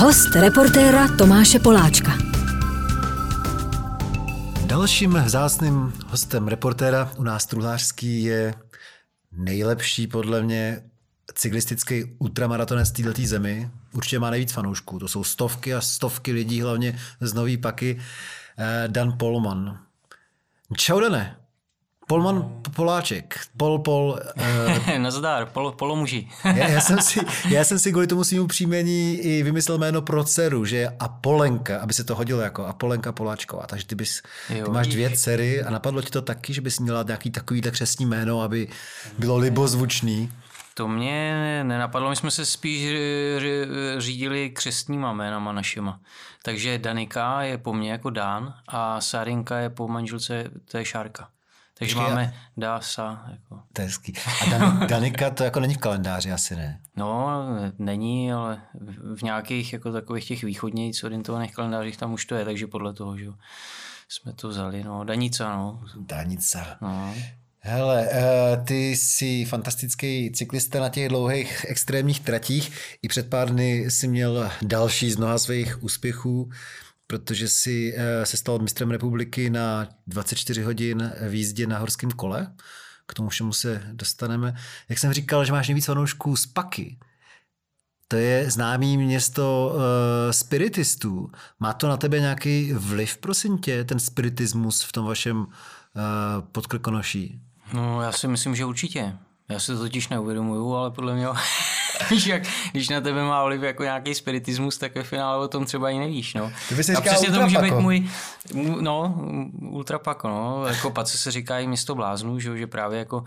Host reportéra Tomáše Poláčka. Dalším vzácným hostem reportéra u nás Truhlářský je nejlepší podle mě cyklistický ultramaratonec této zemi. Určitě má nejvíc fanoušků. To jsou stovky a stovky lidí, hlavně z Nový Paky. Eh, Dan Polman. Čau, Dane. Polman Poláček. Pol, pol. Uh, Nazdar, pol, polomuži. já, já, jsem si, já jsem si kvůli tomu svým příjmení i vymyslel jméno pro dceru, že je Apolenka, aby se to hodilo jako Apolenka Poláčková. Takže ty, bys, jo, ty máš dvě dcery a napadlo ti to taky, že bys měla nějaký takový tak křesní jméno, aby bylo libozvučný. To mě nenapadlo, my jsme se spíš řídili křestníma jménama našima. Takže Danika je po mně jako Dán a Sarinka je po manželce, to je Šárka. Takže Počkej, máme Dása. Jako. To je hezký. A Dan, Danika to jako není v kalendáři asi, ne? No, není, ale v nějakých jako takových těch východnějc orientovaných kalendářích tam už to je, takže podle toho, že jsme to vzali. No, Danica, no. Danica. No. Hele, eh, ty jsi fantastický cyklista na těch dlouhých extrémních tratích. I před pár dny jsi měl další z mnoha svých úspěchů, protože jsi eh, se stal mistrem republiky na 24 hodin v jízdě na horském kole. K tomu všemu se dostaneme. Jak jsem říkal, že máš nejvíc fanoušků z Paky. To je známý město uh, spiritistů. Má to na tebe nějaký vliv, prosím tě, ten spiritismus v tom vašem uh, podkrkonoší? No, já si myslím, že určitě. Já si to totiž neuvědomuju, ale podle mě, víš, jak, když na tebe má vliv jako nějaký spiritismus, tak ve finále o tom třeba i nevíš, no. To by se A přesně to může být můj, no, ultrapako, no, jako pace se říká i město bláznů, že, že právě jako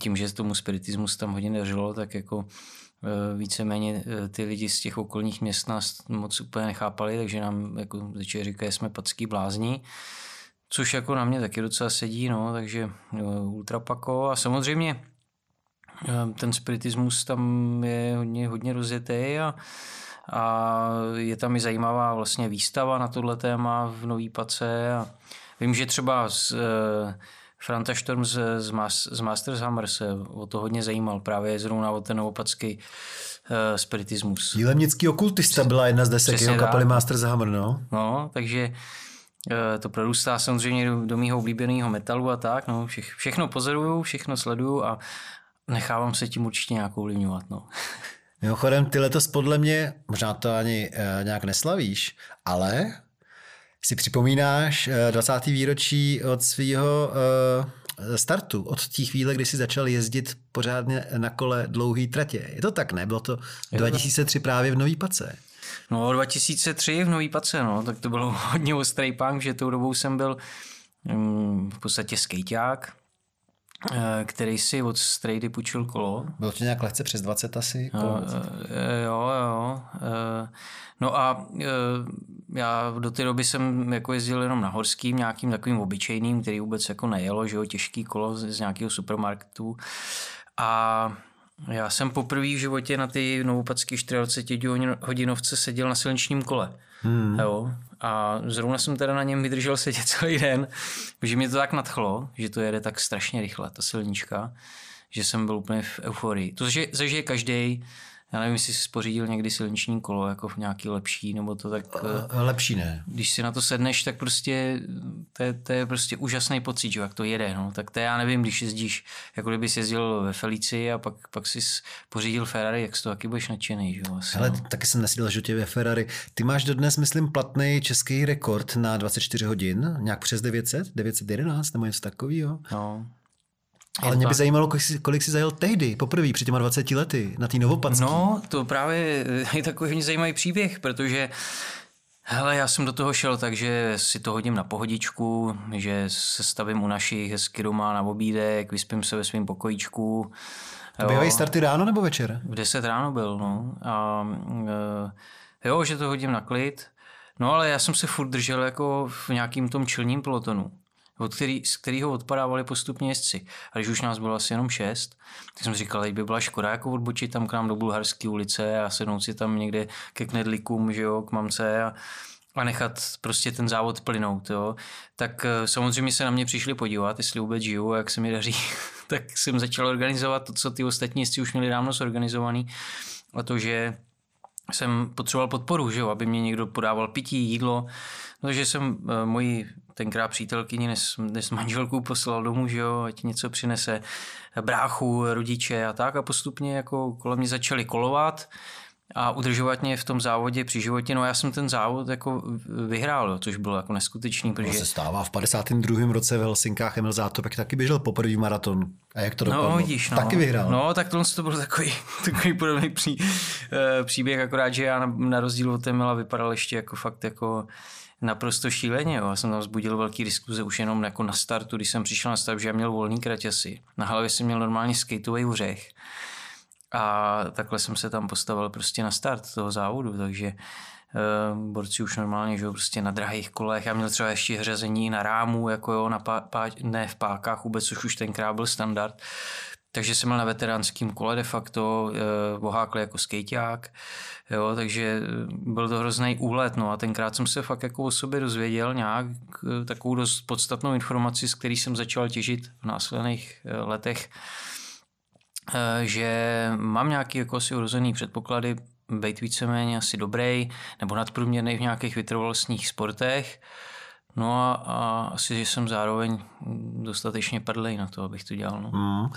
tím, že tomu spiritismus tam hodně dařilo, tak jako e, víceméně e, ty lidi z těch okolních měst nás moc úplně nechápali, takže nám jako začali říkají, jsme packý blázní což jako na mě taky docela sedí, no, takže ultrapako a samozřejmě eh, ten spiritismus tam je hodně, hodně rozjetý a, a je tam i zajímavá vlastně výstava na tohle téma v Nový Pace a vím, že třeba z, eh, Franta Storm z, z, Mas, z Masters Hammer se o to hodně zajímal, právě zrovna o ten novopacký uh, spiritismus. Jílemnický okultista byla jedna z desek jeho kapely Masters Hammer, no. No, takže Eh, to prorůstá samozřejmě do, do mýho oblíbeného metalu a tak, no, vše, všechno pozoruju, všechno sleduju a nechávám se tím určitě nějak ovlivňovat, no. Mimochodem, ty letos podle mě, možná to ani e, nějak neslavíš, ale si připomínáš e, 20. výročí od svého e, startu, od té chvíle, kdy jsi začal jezdit pořádně na kole dlouhý tratě. Je to tak, ne? Bylo to 2003 právě v Nový Pace. No 2003 v Nový Pace, no, tak to bylo hodně ostrý punk, že tou dobou jsem byl um, v podstatě skejťák, eh, který si od strejdy půjčil kolo. Bylo to nějak lehce přes 20 asi? No, kolo? Uh, jo, jo. Uh, no a já do té doby jsem jako jezdil jenom na horským, nějakým takovým obyčejným, který vůbec jako nejelo, že jo, těžký kolo z, z nějakého supermarketu. A já jsem poprvé v životě na ty novopadské 24 hodinovce seděl na silničním kole. Hmm. Jo. A zrovna jsem teda na něm vydržel sedět celý den, protože mě to tak nadchlo, že to jede tak strašně rychle, ta silnička, že jsem byl úplně v euforii. To zažije každý, já nevím, jestli jsi spořídil někdy silniční kolo, jako v nějaký lepší, nebo to tak... Lepší ne. Když si na to sedneš, tak prostě to je, to je prostě úžasný pocit, že jak to jede, no. Tak to já nevím, když jezdíš, jako kdyby jsi jezdil ve Felici a pak, pak jsi pořídil Ferrari, jak z toho taky budeš nadšený, že jo. Ale no. taky jsem neseděl žutě ve Ferrari. Ty máš dodnes, myslím, platný český rekord na 24 hodin, nějak přes 900, 911 nebo něco takového. No, ale mě by zajímalo, kolik jsi, kolik jsi zajel tehdy, poprvé, před těma 20 lety, na té Novopadský. No, to právě je takový hodně zajímavý příběh, protože Hele, já jsem do toho šel tak, že si to hodím na pohodičku, že se stavím u našich hezky doma na obídek, vyspím se ve svém pokojíčku. A bývají starty ráno nebo večer? V 10 ráno byl, no. A, e, jo, že to hodím na klid. No ale já jsem se furt držel jako v nějakým tom čilním pelotonu od který, z kterého odpadávali postupně jezdci. A když už nás bylo asi jenom šest, tak jsem říkal, že by byla škoda jako odbočit tam k nám do Bulharské ulice a sednout si tam někde ke knedlikům, že jo, k mamce a, a nechat prostě ten závod plynout, jo. Tak eh, samozřejmě se na mě přišli podívat, jestli vůbec žiju a jak se mi daří. tak jsem začal organizovat to, co ty ostatní jezdci už měli dávno zorganizovaný. A to, že jsem potřeboval podporu, že jo, aby mě někdo podával pití, jídlo. No, takže jsem uh, moji tenkrát přítelkyni dnes, dnes manželku poslal domů, že jo, ať něco přinese bráchu, rodiče a tak. A postupně jako kolem mě začali kolovat a udržovat mě v tom závodě při životě. No já jsem ten závod jako vyhrál, což bylo jako neskutečný. Protože... To se stává v 52. roce v Helsinkách Emil Zátopek taky běžel poprvý maraton. A jak to no, dopadlo? No, vidíš, no. Taky vyhrál. No, tak tohle to byl takový, takový podobný pří, eh, příběh, akorát, že já na, na rozdíl od Emila vypadal ještě jako fakt jako naprosto šíleně. Jo. Já jsem tam vzbudil velký diskuze už jenom jako na startu, když jsem přišel na start, že já měl volný kraťasy. Na hlavě jsem měl normálně skateový ořech. A takhle jsem se tam postavil prostě na start toho závodu, takže uh, borci už normálně, že jo, prostě na drahých kolech. Já měl třeba ještě hřezení na rámu, jako jo, na pá, pá, ne v pákách vůbec, což už tenkrát byl standard. Takže jsem měl na veteránském kole de facto, eh, bohákli jako skejťák, jo, takže eh, byl to hrozný úlet, no a tenkrát jsem se fakt jako o sobě dozvěděl nějak eh, takovou dost podstatnou informaci, z který jsem začal těžit v následných letech, že mám nějaký jako asi urozený předpoklady být víceméně asi dobrý nebo nadprůměrný v nějakých vytrvalostních sportech, No a, a asi, že jsem zároveň dostatečně padlej na to, abych to dělal. No. Mm.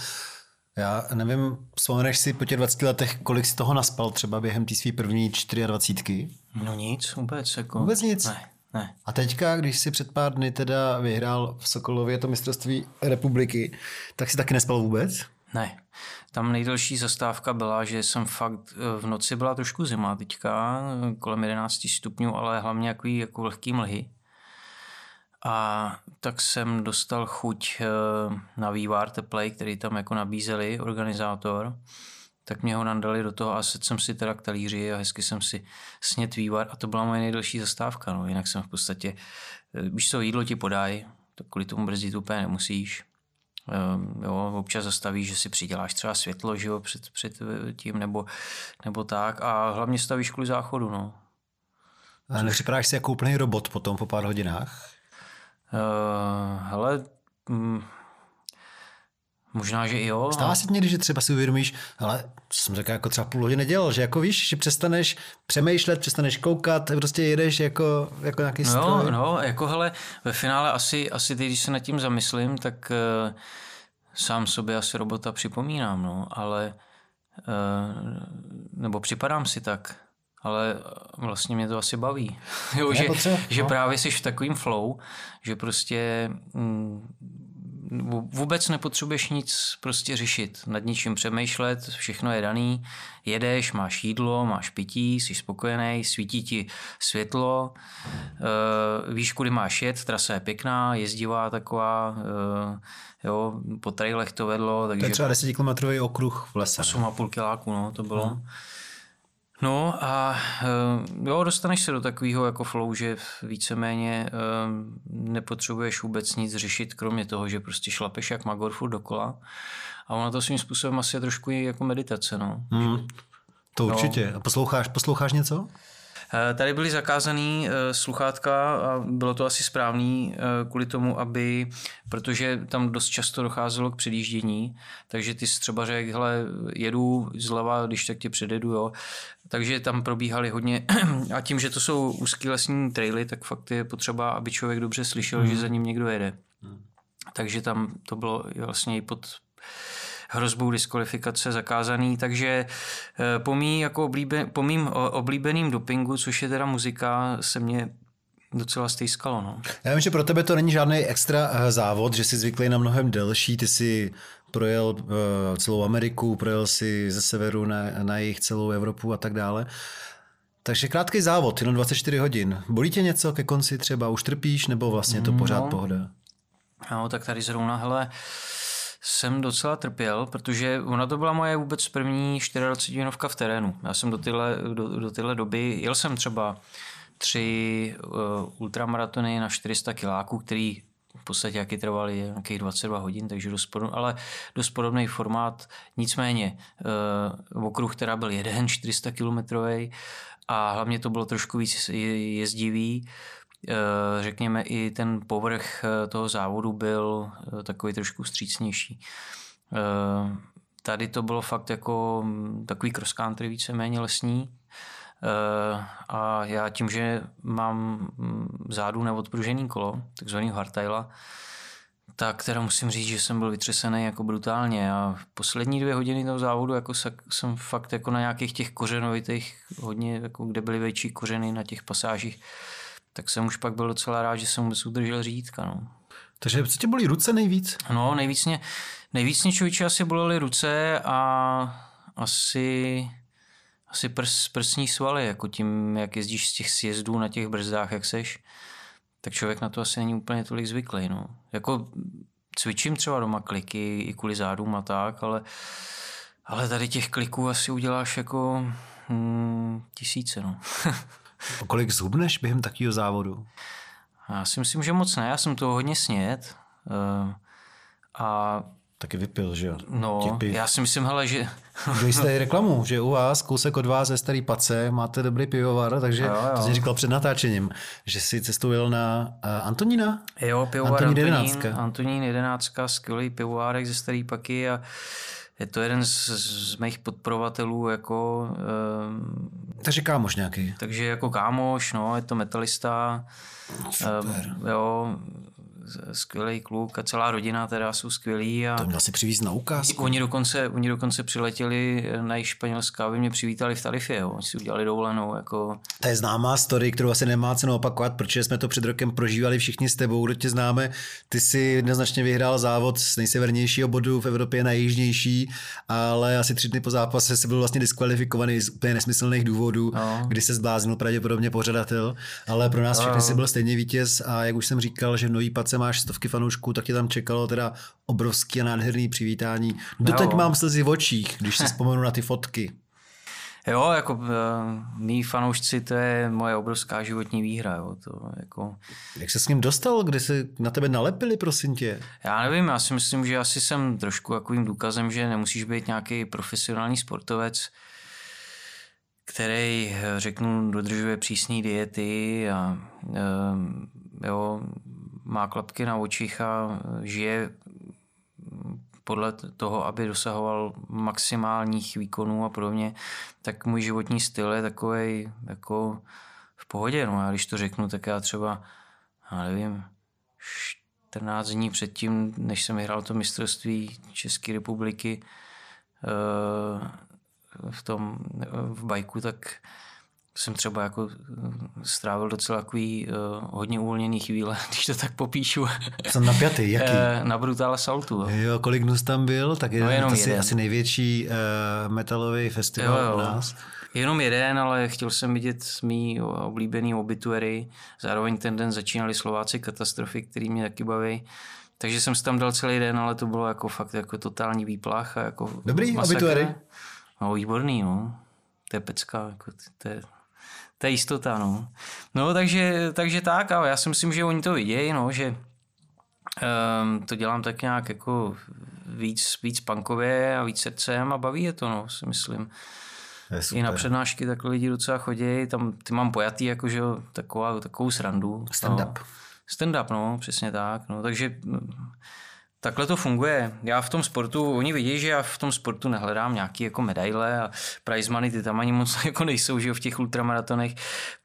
Já nevím, vzpomeneš si po těch 20 letech, kolik si toho naspal třeba během té své první 24? No nic, vůbec. Jako... Vůbec nic? Ne, ne. A teďka, když si před pár dny teda vyhrál v Sokolově to mistrovství republiky, tak si taky nespal vůbec? Ne. Tam nejdelší zastávka byla, že jsem fakt eh, v noci byla trošku zima teďka, kolem 11 stupňů, ale hlavně jako, jako lehký mlhy. A tak jsem dostal chuť eh, na vývar teplej, který tam jako nabízeli organizátor. Tak mě ho nandali do toho a sedl jsem si teda k talíři a hezky jsem si snět vývar a to byla moje nejdelší zastávka. No. Jinak jsem v podstatě, eh, víš co, jídlo ti podají, tak kvůli tomu brzdit úplně nemusíš. Um, jo, občas zastavíš, že si přiděláš třeba světlo že jo, před, před tím nebo, nebo tak a hlavně stavíš kvůli záchodu. No. A nepřipadáš si jako úplný robot potom po pár hodinách? Uh, hele, mm, možná, že i jo. Stává se někdy, že třeba si uvědomíš, ale jsem řekl, jako třeba půl hodiny nedělal, že jako víš, že přestaneš přemýšlet, přestaneš koukat, prostě jedeš jako, jako nějaký no, stroj. No, jako hele, ve finále asi, asi teď, když se nad tím zamyslím, tak uh, sám sobě asi robota připomínám, no, ale uh, nebo připadám si tak ale vlastně mě to asi baví. jo, že, potřeba, že no. právě jsi v takovým flow, že prostě mm, vůbec nepotřebuješ nic prostě řešit, nad ničím přemýšlet, všechno je daný, jedeš, máš jídlo, máš pití, jsi spokojený, svítí ti světlo, uh, víš, kudy máš jet, trasa je pěkná, jezdivá taková, uh, jo, po trailech to vedlo. Takže to je třeba 10 kilometrový okruh v lese. 8,5 kiláku, no, to bylo. Hmm. No a eh, jo, dostaneš se do takového jako flow, že víceméně eh, nepotřebuješ vůbec nic řešit, kromě toho, že prostě šlapeš jak magor furt dokola. A ono to svým způsobem asi je trošku jako meditace, no. Mm, to určitě. No. A posloucháš, posloucháš něco? Eh, tady byly zakázané sluchátka a bylo to asi správný kvůli tomu, aby, protože tam dost často docházelo k předjíždění, takže ty jsi třeba řekl, hele, jedu zleva, když tak tě předjedu, jo, takže tam probíhaly hodně, a tím, že to jsou úzký lesní traily, tak fakt je potřeba, aby člověk dobře slyšel, mm. že za ním někdo jede. Mm. Takže tam to bylo vlastně i pod hrozbou diskvalifikace zakázaný, takže eh, po, mý, jako oblíbe, po mým oblíbeným dopingu, což je teda muzika, se mě docela stýskalo. No. Já vím, že pro tebe to není žádný extra eh, závod, že jsi zvyklý na mnohem delší, ty si projel uh, celou Ameriku, projel si ze severu na, na jich celou Evropu a tak dále. Takže krátký závod, jenom 24 hodin. Bolí tě něco ke konci třeba? Už trpíš nebo vlastně to pořád no. pohoda? No, tak tady zrovna, hele, jsem docela trpěl, protože ona to byla moje vůbec první 24 hodinovka v terénu. Já jsem do tyhle, do, do tyhle doby, jel jsem třeba tři uh, ultramaratony na 400 kiláků, který v podstatě jaký trvaly nějakých 22 hodin, takže dost podobný, ale dost podobný formát. Nicméně uh, okruh, která byl jeden 400 kilometrový a hlavně to bylo trošku víc jezdivý. Uh, řekněme i ten povrch uh, toho závodu byl uh, takový trošku střícnější. Tady to bylo fakt jako mm, takový cross country víceméně lesní, a já tím, že mám zádu neodpružený kolo, takzvaný hardtaila, tak teda musím říct, že jsem byl vytřesený jako brutálně a poslední dvě hodiny toho závodu jako jsem fakt jako na nějakých těch kořenovitých, hodně jako kde byly větší kořeny na těch pasážích, tak jsem už pak byl docela rád, že jsem vůbec udržel řídka. No. Takže co tě bolí ruce nejvíc? No, nejvíc mě, nejvíc mě člověče asi bolely ruce a asi, asi prs, prsní svaly, jako tím, jak jezdíš z těch sjezdů na těch brzdách, jak seš tak člověk na to asi není úplně tolik zvyklý. No. Jako cvičím třeba doma kliky i kvůli zádům a tak, ale, ale tady těch kliků asi uděláš jako hmm, tisíce. No. o kolik zhubneš během takového závodu? Já si myslím, že moc ne. Já jsem to hodně snět. Uh, a taky vypil, že jo? No, já si myslím, hele, že... Udělali jste reklamu, že u vás, kousek od vás je starý pace, máte dobrý pivovar, takže jo, jo. to jsi říkal před natáčením, že jsi cestoval na uh, Antonína? Jo, pivovar Antonín, Antonín 11. Antonín 11, skvělý pivovárek ze starý paky a je to jeden z, z mých podporovatelů jako... Um, takže kámoš nějaký. Takže jako kámoš, no, je to metalista. Super. Um, jo, skvělý kluk a celá rodina teda jsou skvělí. A to měl si přivízt na ukázku. Oni dokonce, oni dokonce přiletěli na Španělska, aby mě přivítali v Talifě, jo. oni si udělali dovolenou. Jako... To je známá story, kterou asi nemá cenu opakovat, protože jsme to před rokem prožívali všichni s tebou, kdo tě známe. Ty si jednoznačně vyhrál závod z nejsevernějšího bodu v Evropě na jižnější, ale asi tři dny po zápase se byl vlastně diskvalifikovaný z úplně nesmyslných důvodů, no. kdy se zbláznil pravděpodobně pořadatel, ale pro nás všechny no. si byl stejně vítěz a jak už jsem říkal, že nový Pace máš stovky fanoušků, tak tě tam čekalo teda obrovský a nádherný přivítání. Doteď jo. mám slzy v očích, když si vzpomenu na ty fotky. Jo, jako uh, mý fanoušci, to je moje obrovská životní výhra. Jo, to, jako... Jak se s ním dostal? Kde se na tebe nalepili, prosím tě? Já nevím, já si myslím, že asi jsem trošku takovým důkazem, že nemusíš být nějaký profesionální sportovec, který, eh, řeknu, dodržuje přísné diety a uh, jo, má klapky na očích a žije podle toho, aby dosahoval maximálních výkonů a podobně, tak můj životní styl je takový jako v pohodě. No já když to řeknu, tak já třeba, já nevím, 14 dní předtím, než jsem vyhrál to mistrovství České republiky eh, v tom v bajku, tak jsem třeba jako eh, strávil docela takový uh, hodně uvolněný chvíle, když to tak popíšu. Jsem napjatý, jaký? Uh, na Brutal Assaultu. Jo, kolik dnus tam byl? Tak je no, jenom to asi, asi největší uh, metalový festival jo, jo. u nás. Jenom jeden, ale chtěl jsem vidět mý oblíbený obituary. Zároveň ten den začínali Slováci katastrofy, který mě taky baví. Takže jsem si tam dal celý den, ale to bylo jako fakt jako totální výplach. A jako Dobrý masakr. obituary? No, výborný, no. To je pecka, jako, to je to je jistota, no. No, takže, takže tak, ale já si myslím, že oni to vidějí, no, že um, to dělám tak nějak jako víc, víc punkově a víc srdcem a baví je to, no, si myslím. I na přednášky takhle lidi docela chodí, tam ty mám pojatý, jakože taková, takovou srandu. Stand-up. No. Stand-up, no, přesně tak. No, takže Takhle to funguje. Já v tom sportu, oni vidí, že já v tom sportu nehledám nějaký jako medaile a prize money, ty tam ani moc jako nejsou, že v těch ultramaratonech.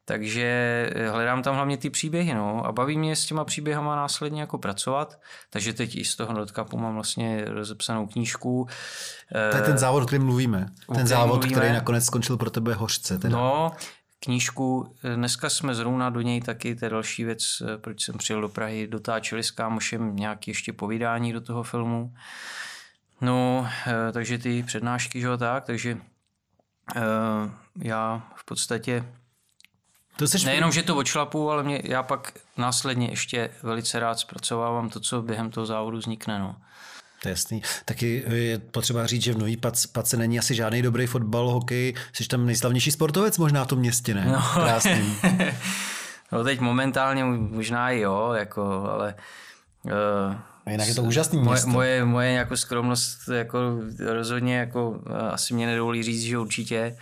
Takže hledám tam hlavně ty příběhy, no, a baví mě s těma příběhama následně jako pracovat, takže teď i z toho Notcapu mám vlastně rozepsanou knížku. To je ten závod, o kterém mluvíme. Ten závod, mluvíme. který nakonec skončil pro tebe hořce. Teda. No, knížku. Dneska jsme zrovna do něj taky, to je další věc, proč jsem přijel do Prahy, dotáčeli s kámošem nějaké ještě povídání do toho filmu. No, eh, takže ty přednášky, že jo, tak, takže uh, já v podstatě to seš Nejenom, že to odšlapu, ale mě, já pak následně ještě velice rád zpracovávám to, co během toho závodu vznikne. No. To je jasný. Taky je potřeba říct, že v Nový Pace není asi žádný dobrý fotbal, hokej. Jsi tam nejslavnější sportovec možná v tom městě, ne? No. Krásný. no teď momentálně možná i jo, jako, ale... Uh, a jinak je to úžasný moje, Moje, moje jako skromnost jako rozhodně jako asi mě nedovolí říct, že určitě.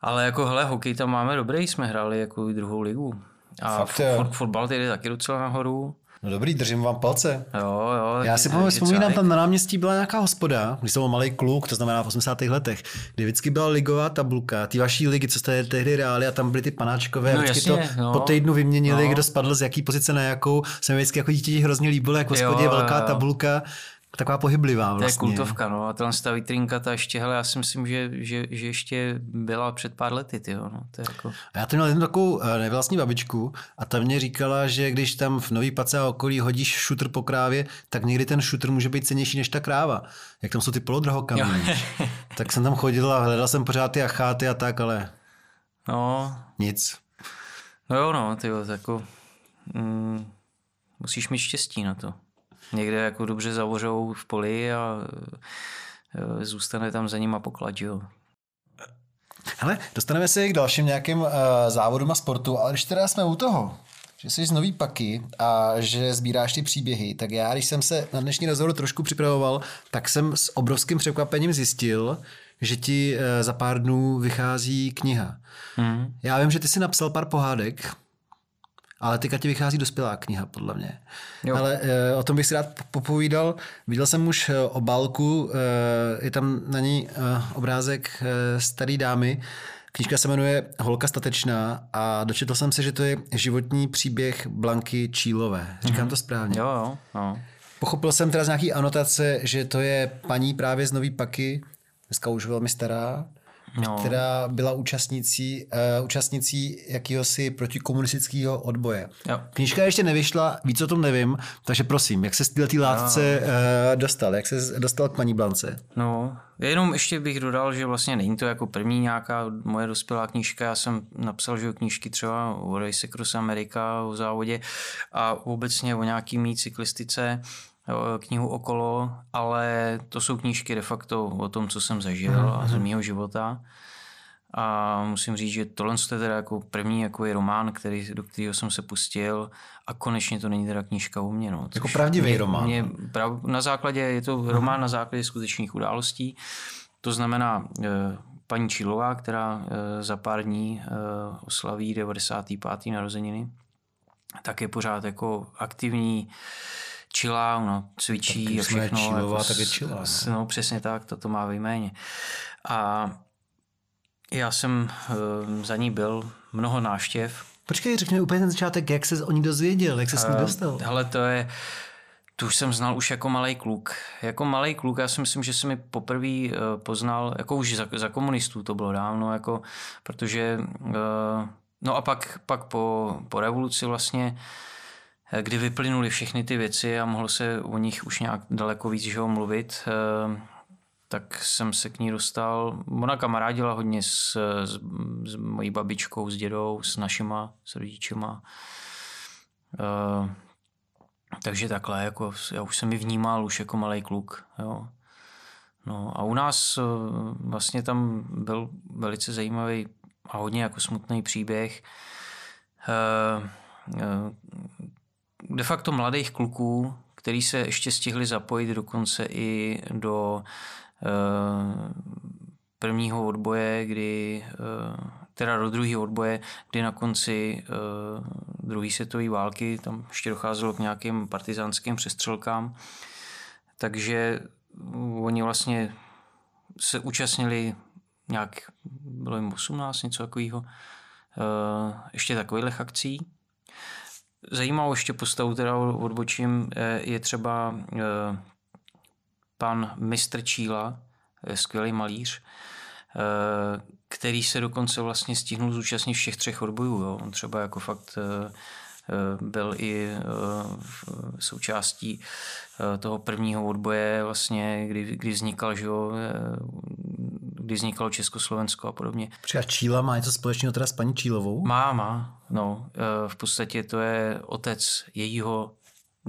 Ale jako hele, hokej tam máme dobrý, jsme hráli jako druhou ligu. A Fakt, fot, fotbal tedy taky docela nahoru. No dobrý, držím vám palce. Jo, jo. Já si je- vzpomínám, tam na náměstí byla nějaká hospoda, když jsem byl malý kluk, to znamená v 80. letech, kdy vždycky byla ligová tabulka, ty vaší ligy, co jste tehdy hráli a tam byly ty panáčkové, No vždycky jasně, to no. po týdnu vyměnili, No. kdo spadl z jaký pozice na jakou, se mi vždycky jako dítěti hrozně líbilo, jak v hospodě Jo, velká jo. tabulka, taková pohyblivá To je vlastně. kultovka, no. A tahle ta vitrinka, ta ještě, hele, já si myslím, že, že, že ještě byla před pár lety, ty no. To je jako... A já tam měl jednu takovou eh, nevlastní babičku a ta mě říkala, že když tam v Nový Pace a okolí hodíš šutr po krávě, tak někdy ten šutr může být cenější než ta kráva. Jak tam jsou ty polodrahokameny. tak jsem tam chodil a hledal jsem pořád ty acháty a tak, ale No, nic. no jo, no, ty jo, jako... Mm, musíš mít štěstí na to. Někde jako dobře zavořou v poli a e, zůstane tam za nima poklad, jo. Hele, dostaneme se i k dalším nějakým uh, závodům a sportu, ale když teda jsme u toho, že jsi z nový paky a že sbíráš ty příběhy, tak já, když jsem se na dnešní rozhovor trošku připravoval, tak jsem s obrovským překvapením zjistil, že ti uh, za pár dnů vychází kniha. Mm. Já vím, že ty jsi napsal pár pohádek, ale teďka ti vychází dospělá kniha, podle mě. Jo. Ale e, o tom bych si rád popovídal. Viděl jsem už e, obálku, e, je tam na ní e, obrázek e, starý dámy. Knižka se jmenuje Holka statečná a dočetl jsem se, že to je životní příběh Blanky Čílové. Říkám mm-hmm. to správně. Jo, jo, no. Pochopil jsem teda z nějaký anotace, že to je paní právě z Nový Paky, dneska už velmi stará, No. která byla účastnicí, uh, účastnicí jakýhosi protikomunistického odboje. Jo. Knížka ještě nevyšla, víc o tom nevím, takže prosím, jak se z této látce uh, dostal, jak se dostal k paní Blance? No, jenom ještě bych dodal, že vlastně není to jako první nějaká moje dospělá knížka. Já jsem napsal, že knížky třeba o Race Cross America, o závodě a obecně o nějaký mý cyklistice knihu okolo, ale to jsou knížky de facto o tom, co jsem zažil a z mého života. A musím říct, že tohle je teda jako první jako je román, který, do kterého jsem se pustil a konečně to není teda knížka o mě. No, Jako pravdivý mě, román. Mě, prav, na základě, je to román na základě skutečných událostí. To znamená eh, paní Čílová, která eh, za pár dní eh, oslaví 95. narozeniny, tak je pořád jako aktivní, čilá, ona cvičí Tak a všechno. chillová, jako tak je chillá, s- No přesně tak, to to má ve jméně. A já jsem eh, za ní byl mnoho náštěv. Počkej, řekni mi úplně ten začátek, jak se o ní dozvěděl, jak se s ní Eh, dostal. Hele, to je, tu už jsem znal už jako malý kluk. Jako malý kluk, já si myslím, že jsem mi poprvé eh, poznal, jako už za, za komunistů to bylo dávno, jako, protože, eh, no a pak, pak po, po revoluci vlastně, kdy vyplynuly všechny ty věci a mohlo se o nich už nějak daleko víc že jo, mluvit, eh, tak jsem se k ní dostal. Ona kamarádila hodně s, s, s mojí babičkou, s dědou, s našima, s rodičema. Uh, takže takhle, jako já už jsem ji vnímal už jako malý kluk. Jo. No a u nás eh, vlastně tam byl velice zajímavý a hodně jako smutný příběh. Eh, eh, De facto mladých kluků, který se ještě stihli zapojit dokonce i do eh, prvního odboje, kdy, eh, teda do druhého odboje, kdy na konci eh, druhé světové války tam ještě docházelo k nějakým partizánským přestřelkám. Takže oni vlastně se účastnili nějak, bylo jim 18, něco takového, ještě takových akcí. Zajímavou ještě postavu, teda odbočím, eh, je třeba eh, pan mistr Číla, eh, skvělý malíř, který se dokonce vlastně stihnul zúčastnit všech třech odbojů. Jo. On třeba jako fakt byl i eh, v- součástí eh, toho prvního odboje, vlastně, kdy, kdy vznikal, že jo, eh, kdy vznikalo Československo a podobně. A Číla má něco společného teda s paní Čílovou? Má, má. No, eh, v podstatě to je otec jejího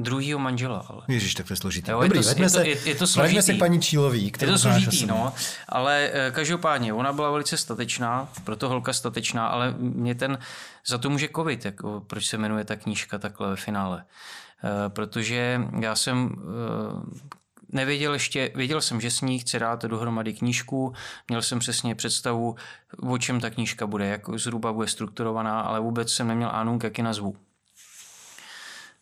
druhého manžela. Ale. Ježíš, tak to je složitý. Jo, je Dobrý, to- veďme je to- se, je- je to vraťme se složitý. k paní Čílový, Je to složitý, no, ale eh, každopádně ona byla velice statečná, proto holka statečná, ale mě ten, za to může covid, jako, proč se jmenuje ta knížka takhle ve finále. Eh, Protože já jsem eh, nevěděl ještě, věděl jsem, že s ní chci dát dohromady knížku, měl jsem přesně představu, o čem ta knížka bude, jak zhruba bude strukturovaná, ale vůbec jsem neměl ánunk, jak ji nazvu.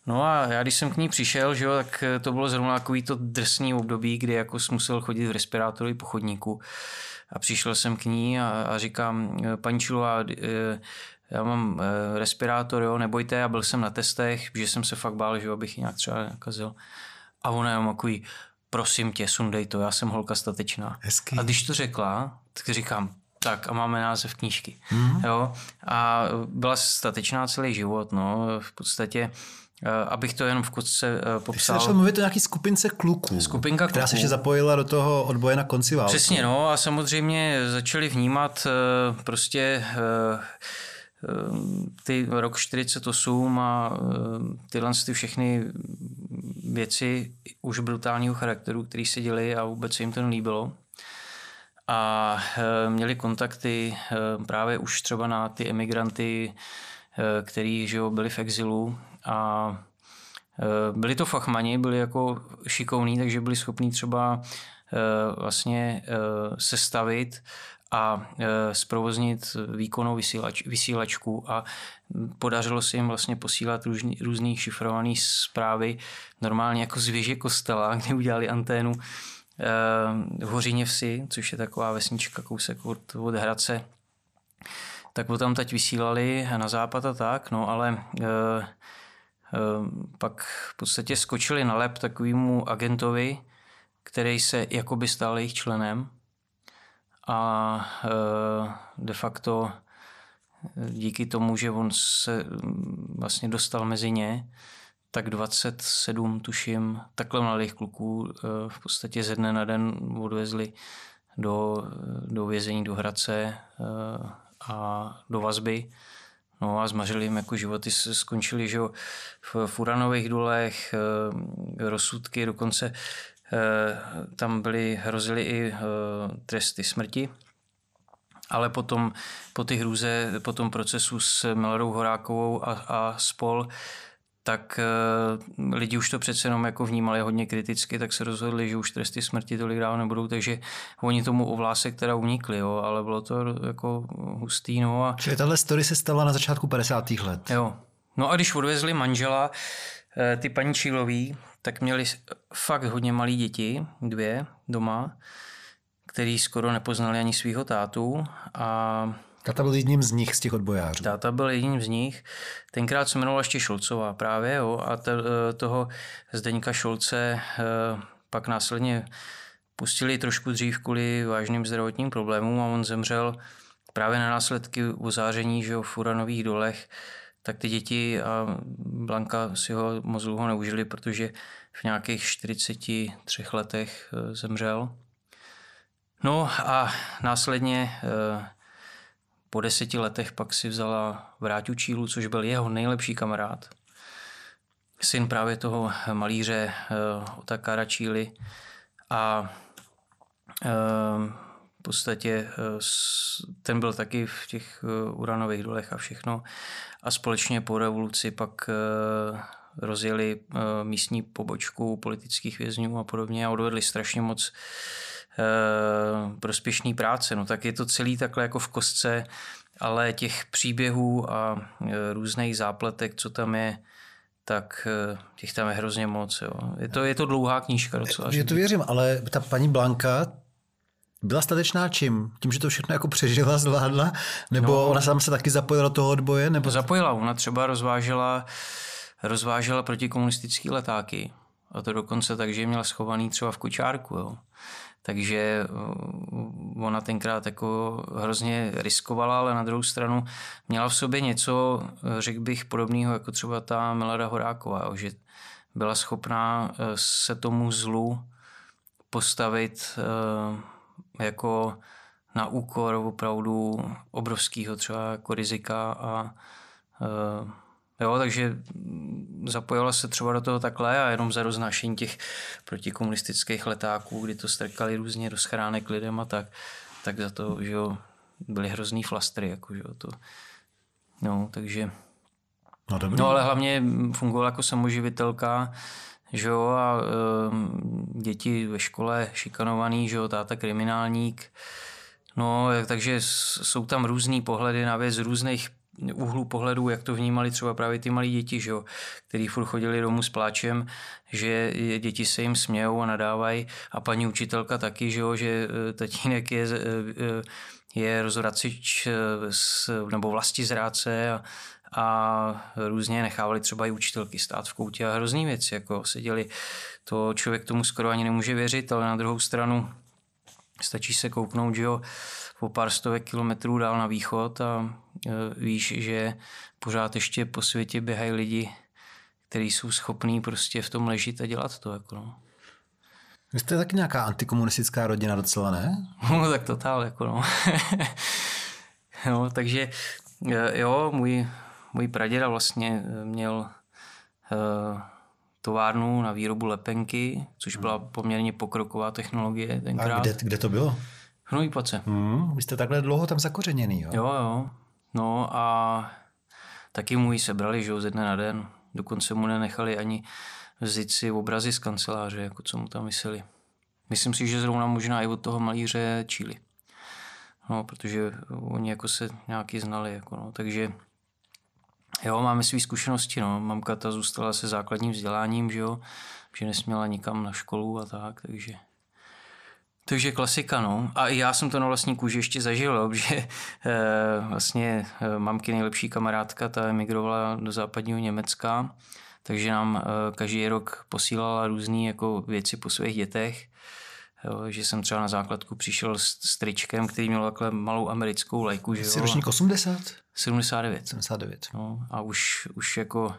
No a já když jsem k ní přišel, že jo, tak to bylo zrovna takový to drsný období, kdy jako musel chodit v respirátoru po chodníku. A přišel jsem k ní a, a říkám, paní Čilová, já mám respirátor, jo, nebojte, já byl jsem na testech, že jsem se fakt bál, že jo, abych ji nějak třeba nakazil. A ona je takový, prosím tě, sundej to, já jsem holka statečná. Hezký. A když to řekla, tak říkám, tak a máme název knížky. Mm. Jo? A byla statečná celý život, no, v podstatě eh, abych to jenom v kostce eh, popsal. Ty jsi začal mluvit o nějaký skupince kluků, Skupinka kluků. která se ještě zapojila do toho odboje na konci války. Přesně, no a samozřejmě začali vnímat eh, prostě ty rok 48 a tyhle ty všechny věci už brutálního charakteru, které se děly a vůbec se jim to nelíbilo. A měli kontakty právě už třeba na ty emigranty, kteří že byli v exilu a byli to fachmani, byli jako šikovní, takže byli schopní třeba vlastně sestavit a zprovoznit výkonnou vysílač, vysílačku a podařilo se jim vlastně posílat různý, různý šifrované zprávy normálně jako z věže kostela, kde udělali anténu v Hoříně vsi, což je taková vesnička kousek od, od Hradce, tak tam teď vysílali na západ a tak, no ale pak v podstatě skočili na lep takovému agentovi, který se jakoby stal jejich členem a e, de facto díky tomu, že on se vlastně dostal mezi ně, tak 27, tuším, takhle mladých kluků eh, v podstatě ze dne na den odvezli do, do vězení, do Hradce a do vazby. No a zmařili jim jako životy, skončili že v, v uranových dolech, eh, rozsudky, dokonce tam byly, hrozily i tresty smrti. Ale potom po ty hrůze, po tom procesu s Miladou Horákovou a, a spol, tak uh, lidi už to přece jenom jako vnímali hodně kriticky, tak se rozhodli, že už tresty smrti tolik dál nebudou, takže oni tomu ovlásek teda unikli, jo, ale bylo to jako hustý. No a... Čili tahle story se stala na začátku 50. let. Jo. No a když odvezli manžela, eh, ty paní Čílový, tak měli fakt hodně malí děti, dvě doma, který skoro nepoznali ani svého tátu a Táta byl jedním z nich, z těch odbojářů. Táta byl jedním z nich. Tenkrát se jmenovala ještě Šolcová právě jo, a te, eh, toho Zdeňka Šolce eh, pak následně pustili trošku dřív kvůli vážným zdravotním problémům a on zemřel právě na následky ozáření že jo, v uranových dolech, tak ty děti a Blanka si ho moc dlouho neužili, protože v nějakých 43 letech eh, zemřel. No a následně po deseti letech pak si vzala Vráťu Čílu, což byl jeho nejlepší kamarád. Syn právě toho malíře uh, Otakara Číly a uh, v podstatě uh, ten byl taky v těch uranových dolech a všechno. A společně po revoluci pak rozjeli místní pobočku politických vězňů a podobně a odvedli strašně moc Eh, prospěšný práce. No tak je to celý takhle jako v kostce, ale těch příběhů a eh, různých zápletek, co tam je, tak eh, těch tam je hrozně moc. Jo. Je, to, je to dlouhá knížka docela. Je to věřím, ale ta paní Blanka byla statečná čím? Tím, že to všechno jako přežila, zvládla? Nebo no, ona sám se taky zapojila do toho odboje? Nebo... Zapojila. Ona třeba rozvážela, rozvážela protikomunistické letáky. A to dokonce tak, že měla schovaný třeba v kočárku. Jo. Takže uh, ona tenkrát jako hrozně riskovala, ale na druhou stranu měla v sobě něco, řekl bych, podobného jako třeba ta Milada Horáková, že byla schopná uh, se tomu zlu postavit uh, jako na úkor opravdu obrovského třeba jako rizika a Jo, takže zapojila se třeba do toho takhle a jenom za roznášení těch protikomunistických letáků, kdy to strkali různě do schránek lidem a tak, tak za to, že jo, byly hrozný flastry, jako, že jo, to, no, takže, no, dobrý. no ale hlavně fungovala jako samoživitelka, že jo, a e, děti ve škole šikanovaný, že jo, táta kriminálník, no, takže jsou tam různý pohledy na věc z různých úhlu pohledu, jak to vnímali třeba právě ty malí děti, že jo, který furt chodili domů s pláčem, že děti se jim smějou a nadávají. A paní učitelka taky, že jo, že eh, tatínek je, eh, je rozvracič nebo vlasti zráce a, a různě nechávali třeba i učitelky stát v koutě a hrozný věci, jako seděli, to člověk tomu skoro ani nemůže věřit, ale na druhou stranu stačí se kouknout, že jo, po pár stovek kilometrů dál na východ a e, víš, že pořád ještě po světě běhají lidi, kteří jsou schopní prostě v tom ležit a dělat to. Jako no. Vy jste taky nějaká antikomunistická rodina docela, ne? No, tak totál, jako no. no takže e, jo, můj, můj praděda vlastně e, měl uh, továrnu na výrobu lepenky, což byla poměrně pokroková technologie tenkrát. A kde, kde to bylo? Hnojí pace. Hmm, vy jste takhle dlouho tam zakořeněný, jo? Jo, jo. No a taky mu ji sebrali, že jo, ze dne na den. Dokonce mu nenechali ani vzít si obrazy z kanceláře, jako co mu tam mysleli. Myslím si, že zrovna možná i od toho malíře Číli. No, protože oni jako se nějaký znali, jako no, takže jo, máme své zkušenosti, no. Mamka ta zůstala se základním vzděláním, že jo, že nesměla nikam na školu a tak, takže takže klasika, no. A já jsem to na vlastní kůži ještě zažil, že e, vlastně e, mamky nejlepší kamarádka, ta emigrovala do západního Německa, takže nám e, každý rok posílala různé jako věci po svých dětech. Jo, že jsem třeba na základku přišel s, s tričkem, který měl takhle malou americkou lajku. Jsi ročník 80? 79. 79. No, a už, už jako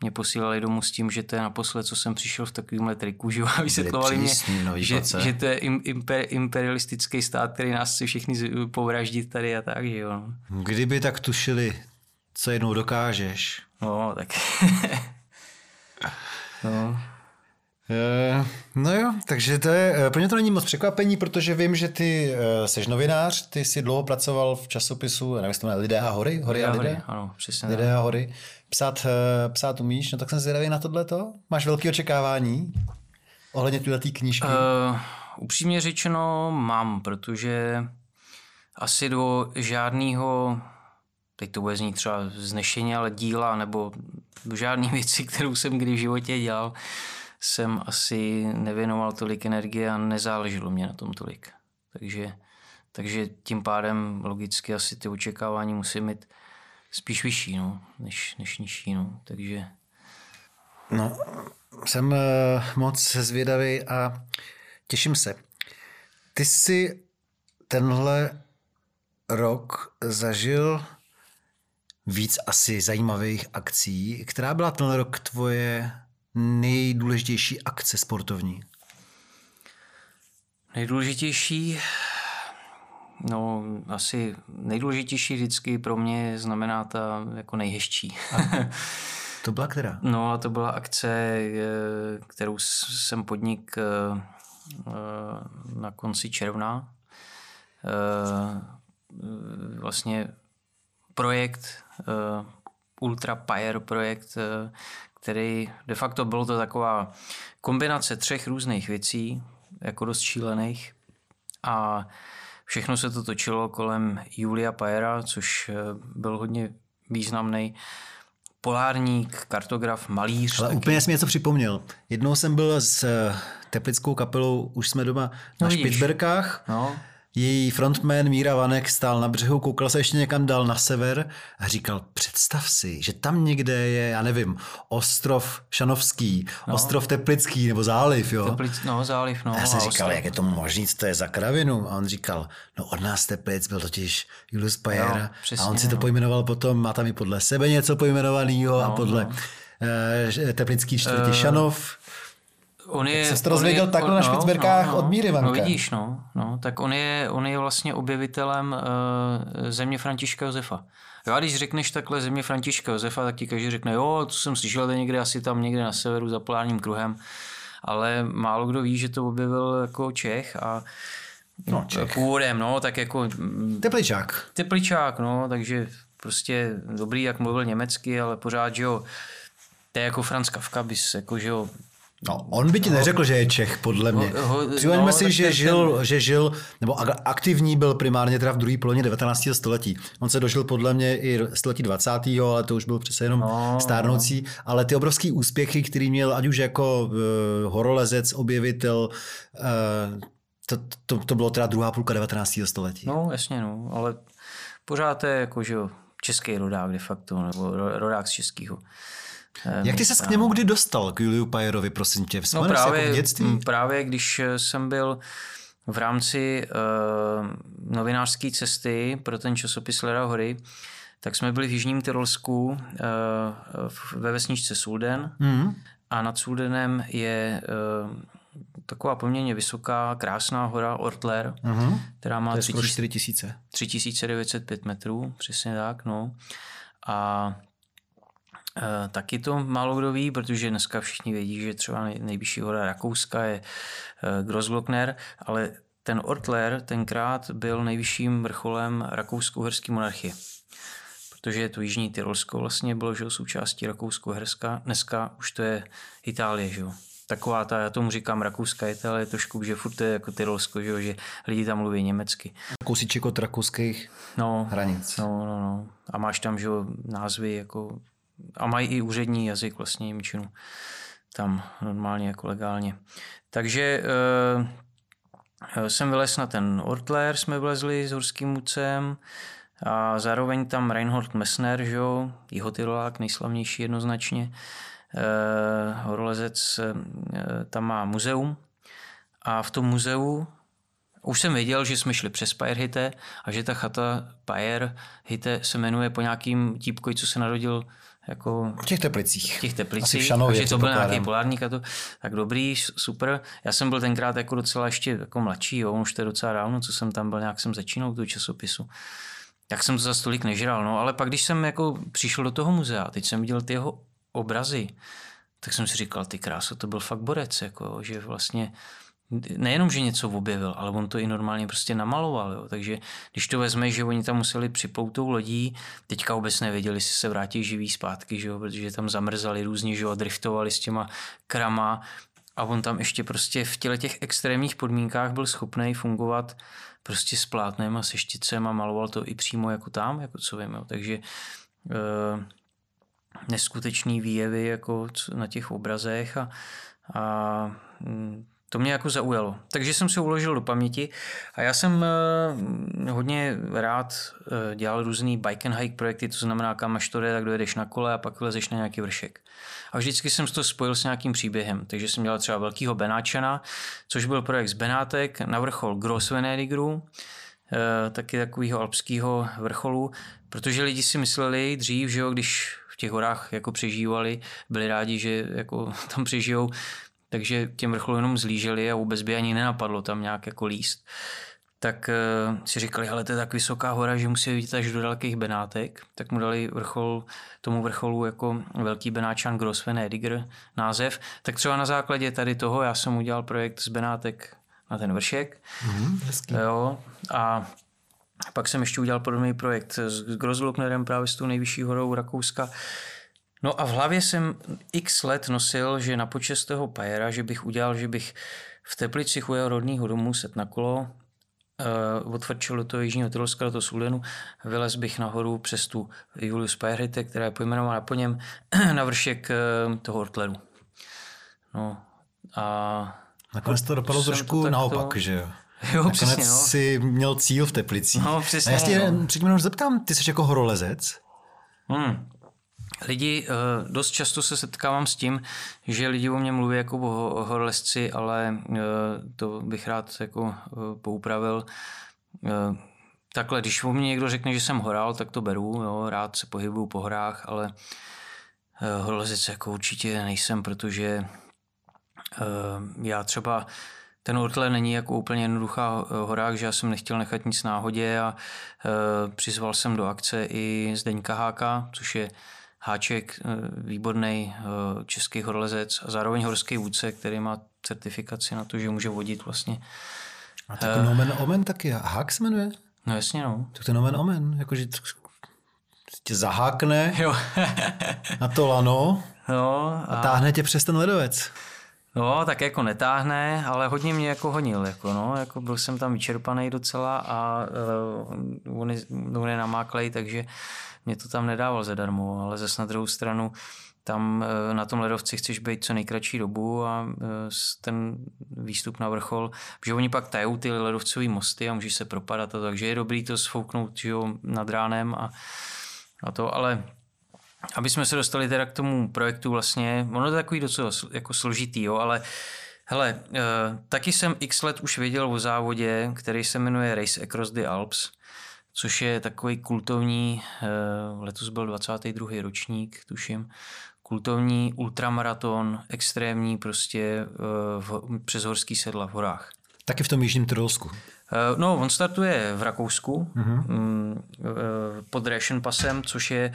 mě posílali domů s tím, že to je naposled, co jsem přišel v takovémhle triku, že a vysvětlovali mě, že, že, to je imper, imperialistický stát, který nás chce všichni povraždit tady a tak, že jo. No. Kdyby tak tušili, co jednou dokážeš. No, tak. no. Uh, no jo, takže to je, eh, pro mě to není moc překvapení, protože vím, že ty jsi novinář, ty jsi dlouho pracoval v časopisu, nevím, jestli to Lidé a hory, hory a lidé? Ano, přesně. Lidé a hory. Psát, psát umíš, no tak jsem zvědavý na tohleto. Máš velké očekávání ohledně této knížky? Uh, upřímně řečeno mám, protože asi do žádného teď to bude znít třeba znešení, ale díla nebo do žádné věci, kterou jsem kdy v životě dělal, jsem asi nevěnoval tolik energie a nezáleželo mě na tom tolik. Takže, takže tím pádem logicky asi ty očekávání musí mít spíš vyšší, no, než, než nižší. No. Takže... No, jsem uh, moc zvědavý a těším se. Ty jsi tenhle rok zažil víc asi zajímavých akcí. Která byla tenhle rok tvoje nejdůležitější akce sportovní? Nejdůležitější, no asi nejdůležitější vždycky pro mě znamená ta jako nejhezčí. to byla která? No a to byla akce, eh, kterou jsem podnik eh, eh, na konci června. Vlastně projekt Ultra Pyre projekt, který de facto bylo to taková kombinace třech různých věcí, jako dost šílených. A všechno se to točilo kolem Julia Pajera, což eh, byl hodně významný polárník, kartograf, malíř. Ale taky. úplně jsi mi něco připomněl. Jednou jsem byl s eh, teplickou kapelou, už jsme doma no, na Špicberkách. No její frontman Míra Vanek stál na břehu, koukal se ještě někam dál na sever a říkal, představ si, že tam někde je, já nevím, ostrov Šanovský, no. ostrov Teplický nebo záliv, jo? Teplic, no, záliv, no. A já jsem říkal, ostrov. jak je to možný, co to je za kravinu? A on říkal, no od nás Teplic byl totiž Julius Pajer no, přesně, a on si to no. pojmenoval potom, má tam i podle sebe něco pojmenovaného no, a podle no. Uh, Teplický čtvrtí uh, Šanov. On je, se to dozvěděl takhle no, na Špicberkách no, no, od Míry Vanka. No vidíš, no, no. Tak on je, on je vlastně objevitelem uh, země Františka Josefa. Jo, a když řekneš takhle země Františka Josefa, tak ti každý řekne, jo, to jsem slyšel někde asi tam někde na severu za polárním kruhem. Ale málo kdo ví, že to objevil jako Čech a No, Čech. Původem, no, tak jako... Tepličák. Tepličák, no, takže prostě dobrý, jak mluvil německy, ale pořád, že jo, to je jako Franz Kafka, bys jako, že jo, No, on by ti neřekl, že je Čech, podle mě. Připomeňme no, si, že ten- žil, že žil, nebo aktivní byl primárně teda v druhé polovině 19. století. On se dožil podle mě i století 20. ale to už byl přece jenom No, stárnoucí. Ale ty obrovský úspěchy, který měl ať už jako uh, horolezec, objevitel, uh, to, to, to bylo teda druhá půlka 19. století. No, jasně, no, ale pořád je jako, že jo, český rodák de facto, nebo ro- rodák z českého. Jak ty ses k němu kdy dostal, k Juliu Pajerovi, prosím tě? No Vzpomeneš si právě, jako v dětství? právě když eh, jsem byl v rámci uh, novinářské cesty pro ten časopis Lera hory, tak jsme byli v Jižním Tyrolsku uh, ve vesničce Sulden Mhm. a nad Suldenem je uh, taková poměrně vysoká, krásná hora Ortler, Mhm. která má To je skoro 3000 4 tisíce. 3905 metrů, přesně tak, no. A taky to málo kdo ví, protože dneska všichni vědí, že třeba nej, nejvyšší hora Rakouska je e, Grossglockner, ale ten Ortler tenkrát byl nejvyšším vrcholem rakousko-uherské monarchie. Protože je to Jižní Tyrolsko vlastně bylo že součástí Rakousko-Uherska, dneska už to je Itálie, že jo. Taková ta, já tomu říkám Rakouská Itálie, trošku, že furt to je jako Tyrolsko, že, že lidi tam mluví německy. Kousíček od rakouských No, hranic. No, no, no. A máš tam, že jo, názvy jako... A mají i úřední jazyk vlastně Němčinu. Tam normálně jako legálně. Takže e, jsem vylez na ten Ortler, jsme vylezli s horským mucem a zároveň tam Reinhold Messner, že jo, jihotyrolák, nejslavnější jednoznačně, e, horolezec, e, tam má muzeum a v tom muzeu už jsem věděl, že jsme šli přes Pajerhite a že ta chata Pajerhite se jmenuje po nějakým típkovi, co se narodil jako V těch teplicích. v těch Asi teplicích. v Šanově, že to byl nějaký polárník a to, tak dobrý, super. Já jsem byl tenkrát jako docela ještě jako mladší, jo, už to je docela dávno, co jsem tam byl, nějak jsem začínal do časopisu. Tak jsem to za stolik nežral, no, ale pak když jsem jako přišel do toho muzea, teď jsem viděl ty jeho obrazy, tak jsem si říkal, ty kráso, to byl fakt borec, jako, že vlastně nejenom, že něco objevil, ale on to i normálně prostě namaloval. Jo. Takže když to vezmeš, že oni tam museli připlout tou lodí, teďka vůbec nevěděli, jestli se vrátí živý zpátky, že jo, protože tam zamrzali různě, že jo, driftovali s těma krama a on tam ještě prostě v těle těch extrémních podmínkách byl schopný fungovat prostě s plátnem a se šticem a maloval to i přímo jako tam, jako co vím, jo. takže eh, neskutečný výjevy jako na těch obrazech a, a mm, to mě jako zaujalo. Takže jsem si uložil do paměti a já jsem eh, hodně rád eh, dělal různý bike and hike projekty, to znamená, kam až to jde, tak dojedeš na kole a pak lezeš na nějaký vršek. A vždycky jsem to spojil s nějakým příběhem. Takže jsem dělal třeba velkýho Benáčana, což byl projekt z Benátek na vrchol Grossvenedigeru, eh, taky takového alpského vrcholu, protože lidi si mysleli dřív, že jo, když v těch horách jako přežívali, byli rádi, že jako tam přežijou, takže těm vrcholům jenom zlíželi a vůbec by ani nenapadlo tam nějak jako líst. Tak uh, si říkali, ale to je tak vysoká hora, že musí vidět až do dalekých Benátek. Tak mu dali vrchol, tomu vrcholu jako Velký Benáčan Grossven Ediger název. Tak třeba na základě tady toho já jsem udělal projekt z Benátek na ten vršek. Mhm, hezký. Jo, a pak jsem ještě udělal podobný projekt s Grossglocknerem, právě s tou nejvyšší horou Rakouska. No a v hlavě jsem x let nosil, že na počest toho Pajera, že bych udělal, že bych v Teplicích u jeho rodného domu set na kolo, uh, odvrčil do toho Jižního Tyrolska, do toho Sulenu, vylez bych nahoru přes tu Julius Pajerhite, která je pojmenována po něm, na vršek uh, toho Ortleru. No a Nakonec to dopadlo to trošku takto- naopak, že jo? Jo, Nakonec přesně, no. si měl cíl v Teplicích. No, přesně, A já se no. předtím jenom zeptám, ty jsi jako horolezec? Hmm. Lidi, eh, dost často se setkávám s tím, že lidi o mě mluví jako o ho- o horolezci, ale eh, to bych rád jako eh, poupravil. Takhle, když o mě někdo řekne, že jsem horál, tak to beru, jo, rád se pohybuju po horách, ale horolezec jako určitě nejsem, protože já třeba ten Ortle není jako úplně jednoduchá hora, že já jsem nechtěl nechat nic náhodě a přizval jsem do akce i Zdeňka Háka, což je Háček, e, výborný e, český horolezec a zároveň horský vůdce, který má certifikaci na to, že může vodit vlastně. A tak nomen omen taky. Hák se jmenuje? No jasně no. Tak to je nomen omen. Jakože tě zahákne Jo. na to lano no a a, táhne tě přes ten ledovec. No, tak jako netáhne, ale hodně mě jako honil, jako no, jako byl jsem tam vyčerpaný docela a uh, on, je, on je namáklej, takže mě to tam nedával zadarmo, ale zase na druhou stranu tam uh, na tom ledovci chceš být co nejkratší dobu a uh, ten výstup na vrchol, že oni pak tajou ty ledovcové mosty a můžeš se propadat, a takže je dobrý to sfouknout jo, nad ránem a, a to, ale aby jsme se dostali teda k tomu projektu vlastně, ono je takový docela jako složitý, jo, ale hele, uh, taky jsem x let už věděl o závodě, který se jmenuje Race Across the Alps, což je takový kultovní, uh, letos byl 22. ročník, tuším, kultovní ultramaraton, extrémní prostě uh, v, přes horský sedla v horách. Taky v tom Jižním Tyrolsku. Eh, no, on startuje v Rakousku mm-hmm. pod Ration Passem, což je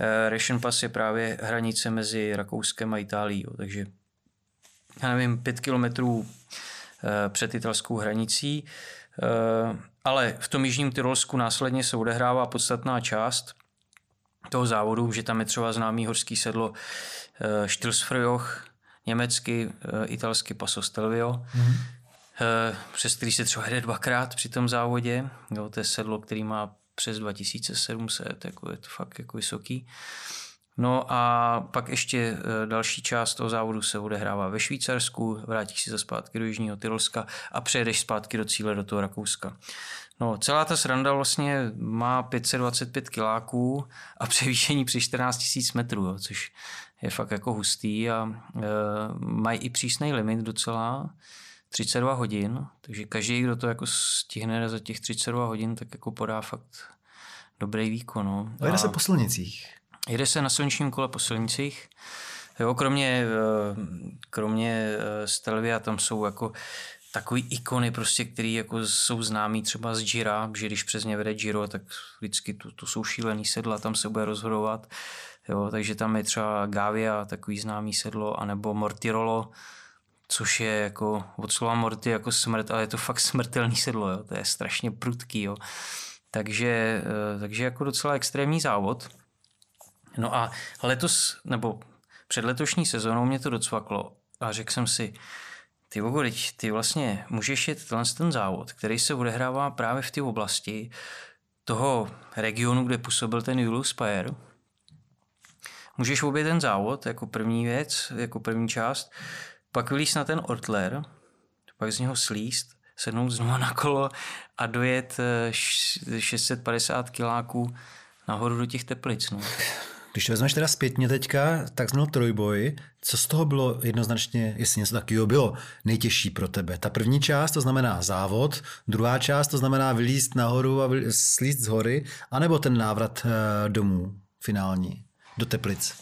eh, Ration Pass je právě hranice mezi Rakouskem a Itálií, takže já nevím, pět kilometrů před italskou hranicí, ale v tom Jižním Tyrolsku následně se odehrává podstatná část toho závodu, že tam je třeba známý horský sedlo Stilsfrjoch, německy, italsky Paso Stelvio, mm-hmm Eh, přes který se třeba jede dvakrát při tom závodě. Jo, to je sedlo, který má přes 2700, jako je to fakt jako vysoký. No a pak ještě eh, další část toho závodu se odehrává ve Švýcarsku, vrátíš si za zpátky do Jižního Tyrolska a přejedeš zpátky do cíle do toho Rakouska. No, celá ta sranda vlastně má 525 kiláků a převýšení při 14 000 metrů, jo, což je fakt jako hustý a e, mají i přísný limit docela. 32 hodin, takže každý, kdo to jako stihne za těch 32 hodin, tak jako podá fakt dobrý výkon. No. A jede se po silnicích. Jede se na silničním kole po silnicích. Jo, kromě, eh, kromě eh, Stelvia tam jsou jako takový ikony, prostě, který jako jsou známý třeba z Gira, že když přes ně vede Giro, tak vždycky to, to jsou šílený sedla, tam se bude rozhodovat. Jo, takže tam je třeba Gavia, takový známý sedlo, anebo Mortirolo, což je jako od slova morty jako smrt, ale je to fakt smrtelný sedlo, jo. to je strašně prudký. Jo. Takže, eh, takže jako docela extrémní závod. No a letos, nebo před letošní sezónou mě to docvaklo a řekl jsem si, ty vogo, ty vlastně můžeš jet tenhle ten závod, který se odehrává právě v té oblasti toho regionu, kde působil ten Julius Payer. Můžeš obět ten závod jako první věc, jako první část pak vylíst na ten ortler, pak z něho slíst, sednout znovu na kolo a dojet 650 eh, kiláků nahoru do těch teplic. No. Když to vezmeš teda zpětně teďka, tak znal trojboj, co z toho bylo jednoznačně, jestli něco takového bylo, nejtěžší pro tebe? Ta první část, to znamená závod, druhá část, to znamená vylíst nahoru a slíst z hory, anebo ten návrat eh, domů finální, do Teplic?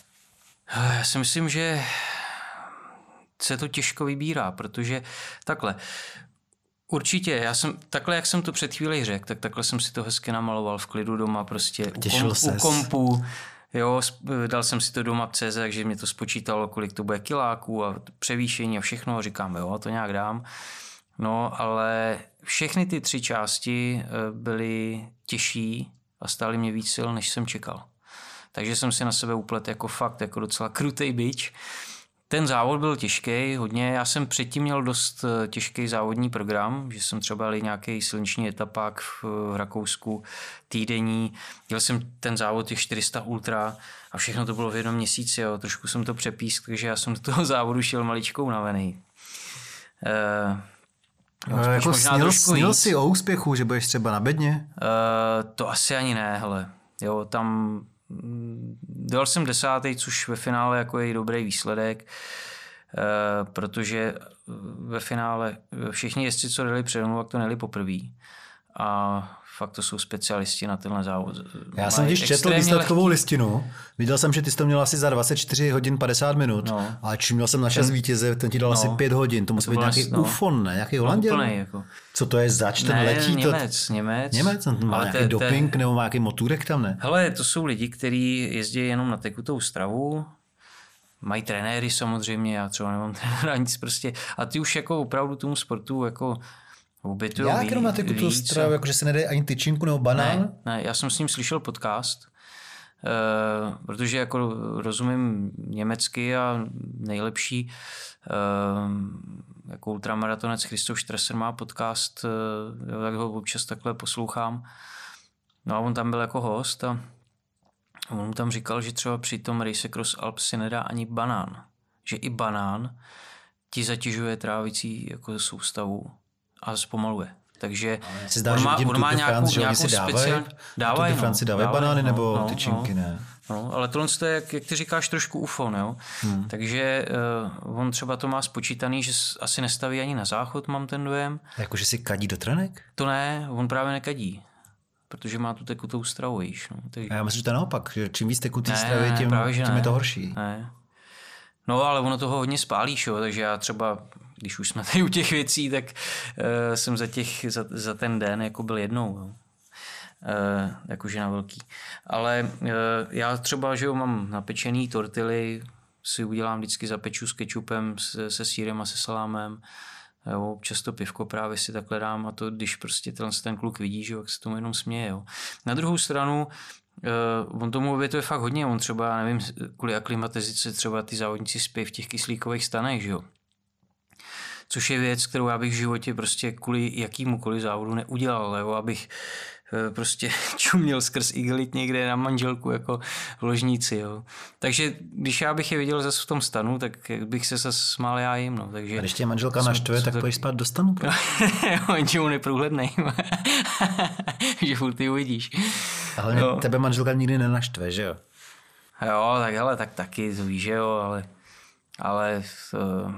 Já si myslím, že se to těžko vybírá, protože takhle, Určitě, já jsem, takhle jak jsem to před chvíli řekl, tak takhle jsem si to hezky namaloval v klidu doma, prostě u, kom, u kompu, jo, dal jsem si to doma CZ, takže mě to spočítalo, kolik to bude kiláků a převýšení a všechno, říkám, jo, to nějak dám. No, ale všechny ty tři části eh, byly těžší a stály mě víc sil, než jsem čekal. Takže jsem si na sebe uplet jako fakt, jako docela krutej bič. Ten závod byl těžký, hodně. Já jsem předtím měl dost eh, těžký závodní program, že jsem třeba jel nějaký silniční etapák v, v Rakousku, týdenní. Dělal jsem ten závod těch 400 ultra a všechno to bylo v jednom měsíci. Jo. Trošku jsem to přepísk, takže já jsem do toho závodu šel maličkou unavený. Uh, Jo, no, jako snil, snil si o úspěchu, že budeš třeba na bedně? Uh, to asi ani ne, hele. Jo, tam Dal jsem desátý, což ve finále jako je dobrý výsledek, eh, protože ve finále všichni jezdci, co dali přede mnou, tak to neli poprvé. A fakt to jsou specialisti na tenhle závod. Já jsem když četl výsledkovou lehký. listinu, viděl jsem, že ty jsi to měl asi za 24 hodin 50 minut, no. ale čím měl jsem na čas vítěze, ten ti dal no. asi 5 hodin, to musí být nějaký no. ufon, ne? Nějaký holanděl? No, jako. Co to je zač, ten ne, letí? Němec, to... Němec. Němec, on má nějaký te, doping te... nebo má nějaký moturek tam, ne? Hele, to jsou lidi, kteří jezdí jenom na tekutou stravu, mají trenéry samozřejmě, já třeba nemám trenéra nic prostě, a ty už jako opravdu tomu sportu jako Obětují Já jenom na tu stravu, jako že se nedá ani tyčinku nebo banán? Ne, ne, já jsem s ním slyšel podcast Uh, protože jako rozumím německy a nejlepší uh, jako ultramaratonec Christoph Strasser má podcast, uh, tak ho občas takhle poslouchám. No a on tam byl jako host a on tam říkal, že třeba při tom Race Cross Alps si nedá ani banán. Že i banán ti zatěžuje trávicí jako soustavu a zpomaluje. Takže se zdá, on má, on má nějakou, France, nějakou si dávají, no, France dávají banány no, nebo no, tyčinky, no, ne? No, ale tohle je, jak, jak ty říkáš, trošku UFO, jo? Hmm. Takže uh, on třeba to má spočítaný, že asi nestaví ani na záchod, mám ten dojem. Jakože si kadí do trenek? To ne, on právě nekadí protože má tu tekutou stravu, víš. No. Tak... A já myslím, že to je naopak, že čím víc tekutý ne, stravy, tím, právě, tím je to horší. Ne. No, ale ono toho hodně spálíš, jo, takže já třeba, když už jsme tady u těch věcí, tak uh, jsem za, těch, za, za ten den jako byl jednou. Jo. Uh, jakože na velký. Ale uh, já třeba, že jo, mám napečený tortily, si udělám vždycky zapeču s kečupem, se, se sírem a se salámem. Jo, občas to pivko právě si takhle dám a to, když prostě ten, ten kluk vidí, že jo, jak se tomu jenom směje. Jo. Na druhou stranu, Uh, on tomu obětuje fakt hodně, on třeba, nevím, kvůli aklimatizaci třeba ty závodníci spí v těch kyslíkových stanech, že jo. Což je věc, kterou já bych v životě prostě kvůli jakýmukoliv závodu neudělal, jo, abych Eh, prostě čuměl skrz igelit někde na manželku jako v ložníci. Jo. Takže když já bych je viděl zase v tom stanu, tak bych se zase smál já jim. No. Takže a když tě manželka jsem, naštve, tak půjdeš spát do stanu? On mu neprůhlednej. že furt ty uvidíš. Ale no. tebe manželka nikdy nenaštve, že jo? Jo, tak ale tak taky, víš, že jo, ale, ale to,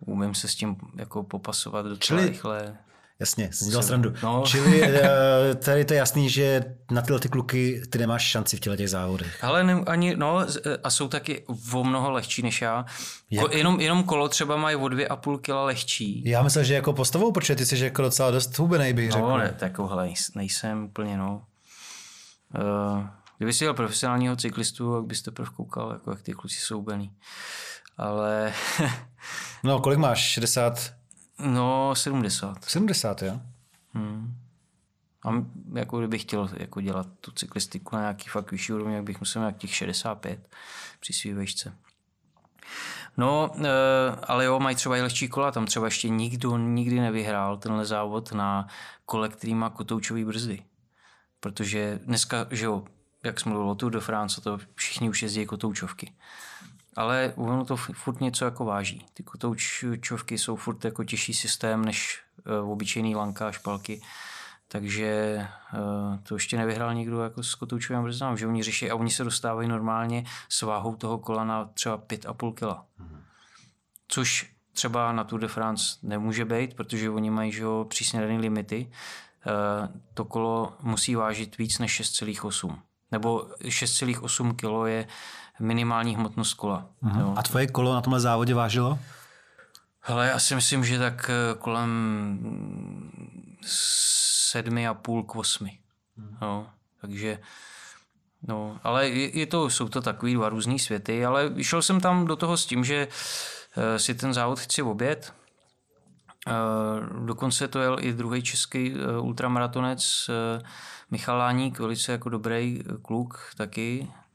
umím se s tím jako popasovat docela Čili rychle. Jasně, jsem dělal srandu. No. Čili eh, tady to je jasný, že na tyhle ty kluky ty nemáš šanci v těle těch závodech. Ale ne, ani, no, eh, a jsou taky o mnoho lehčí než já. Ko, jenom, jenom kolo třeba mají o dvě a půl kila lehčí. Já myslím, že jako postavou, protože ty jsi jako docela dost hubenej, bych řekl. No, ne, tak hele, nejsem úplně, no. Uh, kdyby jsi jel profesionálního cyklistu, tak bys teprve koukal, jako jak ty kluci jsou hubený. Ale... no, kolik máš? 60? No, 70. 70, jo? Hmm. A jako kdybych chtěl jako dělat tu cyklistiku na nějaký fakt vyšší úrovni, jak bych musel těch 65 při svý vejšce. No, e, ale jo, mají třeba i lehčí kola, tam třeba ještě nikdo nikdy nevyhrál tenhle závod na kole, který má kotoučový brzdy. Protože dneska, že jo, jak jsme mluvili o Tour de France, to všichni už jezdí kotoučovky ale ono to furt něco jako váží. Ty kotoučovky jsou furt jako těžší systém než uh, obyčejný lanka a špalky. Takže uh, to ještě nevyhrál nikdo jako s kotoučovým brzdám, že oni řeší a oni se dostávají normálně s váhou toho kola na třeba 5,5 kg. Mm. Což třeba na Tour de France nemůže být, protože oni mají že, přísně dané limity. Uh, to kolo musí vážit víc než 6,8. Nebo 6,8 kg je minimální hmotnost kola. Uh-huh. Jo. A tvoje kolo na tomhle závodě vážilo? Hele, já si myslím, že tak eh, kolem sedmi a půl k osmi. Uh-huh. Jo. Takže No, ale je, to, jsou to takový dva různý světy, ale šel jsem tam do toho s tím, že uh, si ten závod chci obět. Uh, dokonce to jel i druhý český ultramaratonec Michal Láník, velice jako dobrý kluk taky, Eh,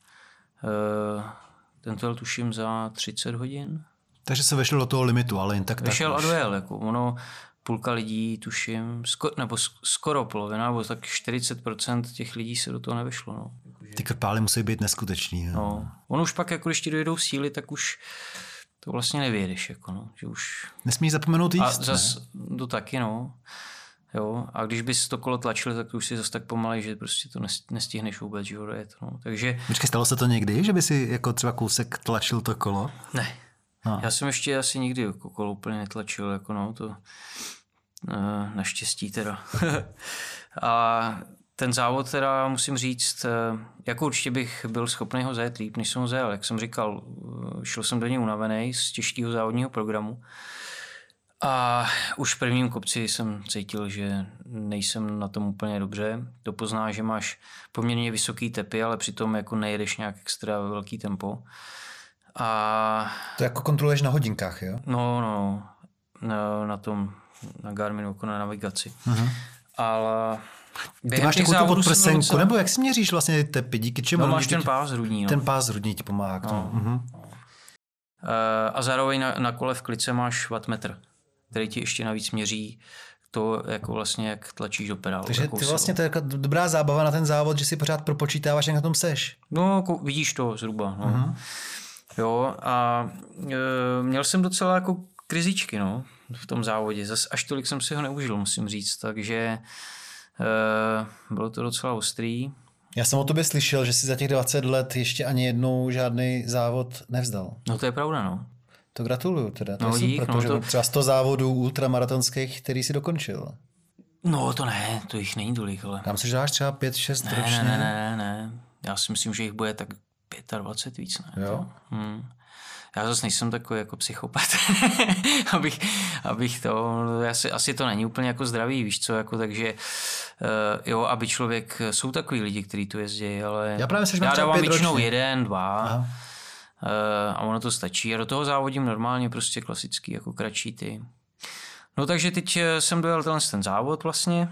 ten to tuším za 30 hodin. Takže se vešel do toho limitu, ale jen tak Vešel tak a dojel. Jako ono, půlka lidí, tuším, skoro, nebo skoro polovina, nebo tak 40% těch lidí se do toho nevešlo. No. Ty krpály musí být neskutečný. No. no. On už pak, jako když ti dojedou síly, tak už to vlastně nevědeš. Jako no, že už... Nesmíš zapomenout jíst, A zas, ne? to taky, no. Jo, a když bys to kolo tlačil, tak už si zase tak pomalej, že prostě to nestihneš vůbec, že dojet. No. Takže... Počkej, stalo se to někdy, že by si jako třeba kousek tlačil to kolo? Ne. No. Já jsem ještě asi nikdy jako kolo úplně netlačil, jako no, to uh, naštěstí teda. a ten závod teda musím říct, uh, jako určitě bych byl schopný ho zajet líp, než jsem ho zajel. Jak jsem říkal, uh, šel jsem do něj unavený z těžkého závodního programu. A už v prvním kopci jsem cítil, že nejsem na tom úplně dobře. To pozná, že máš poměrně vysoký tepy, ale přitom jako nejedeš nějak extra velký tempo. A... To jako kontroluješ na hodinkách, jo? No, no, na, na tom, na Garminu, jako na navigaci. Uh-huh. Ale Ty máš takovou tu podprsenku, nebo jak si měříš vlastně tepy, díky čemu? No máš ten pás hrudní. No. Ten pás hrudní ti pomáhá k tomu. No. Uh-huh. A zároveň na, na kole v klice máš wattmetr, který ti ještě navíc měří to, jako vlastně, jak tlačíš do pedálu. Takže ty vlastně to je jako dobrá zábava na ten závod, že si pořád propočítáváš, jak na tom seš. No, jako vidíš to zhruba. No. Uh-huh. Jo, a e, měl jsem docela jako krizičky, no, v tom závodě. Zas až tolik jsem si ho neužil, musím říct, takže e, bylo to docela ostrý. Já jsem o tobě slyšel, že si za těch 20 let ještě ani jednou žádný závod nevzdal. No to je pravda, no. To gratuluju teda. To no, je dík, super, no, protože to... třeba 100 závodů ultramaratonských, který si dokončil. No to ne, to jich není tolik, ale... Tam se dáš třeba 5-6 ne, ročně? Ne, ne, ne, ne. Já si myslím, že jich bude tak 25 víc, ne? Jo? Hmm. Já zase nejsem takový jako psychopat, abych, abych to, asi, asi to není úplně jako zdravý, víš co, jako takže uh, jo, aby člověk, jsou takový lidi, kteří tu jezdí, ale já, právě já dávám většinou ročně. jeden, dva Aha. Uh, a ono to stačí a do toho závodím normálně prostě klasický, jako kratší ty. No takže teď jsem dojel ten, ten závod vlastně,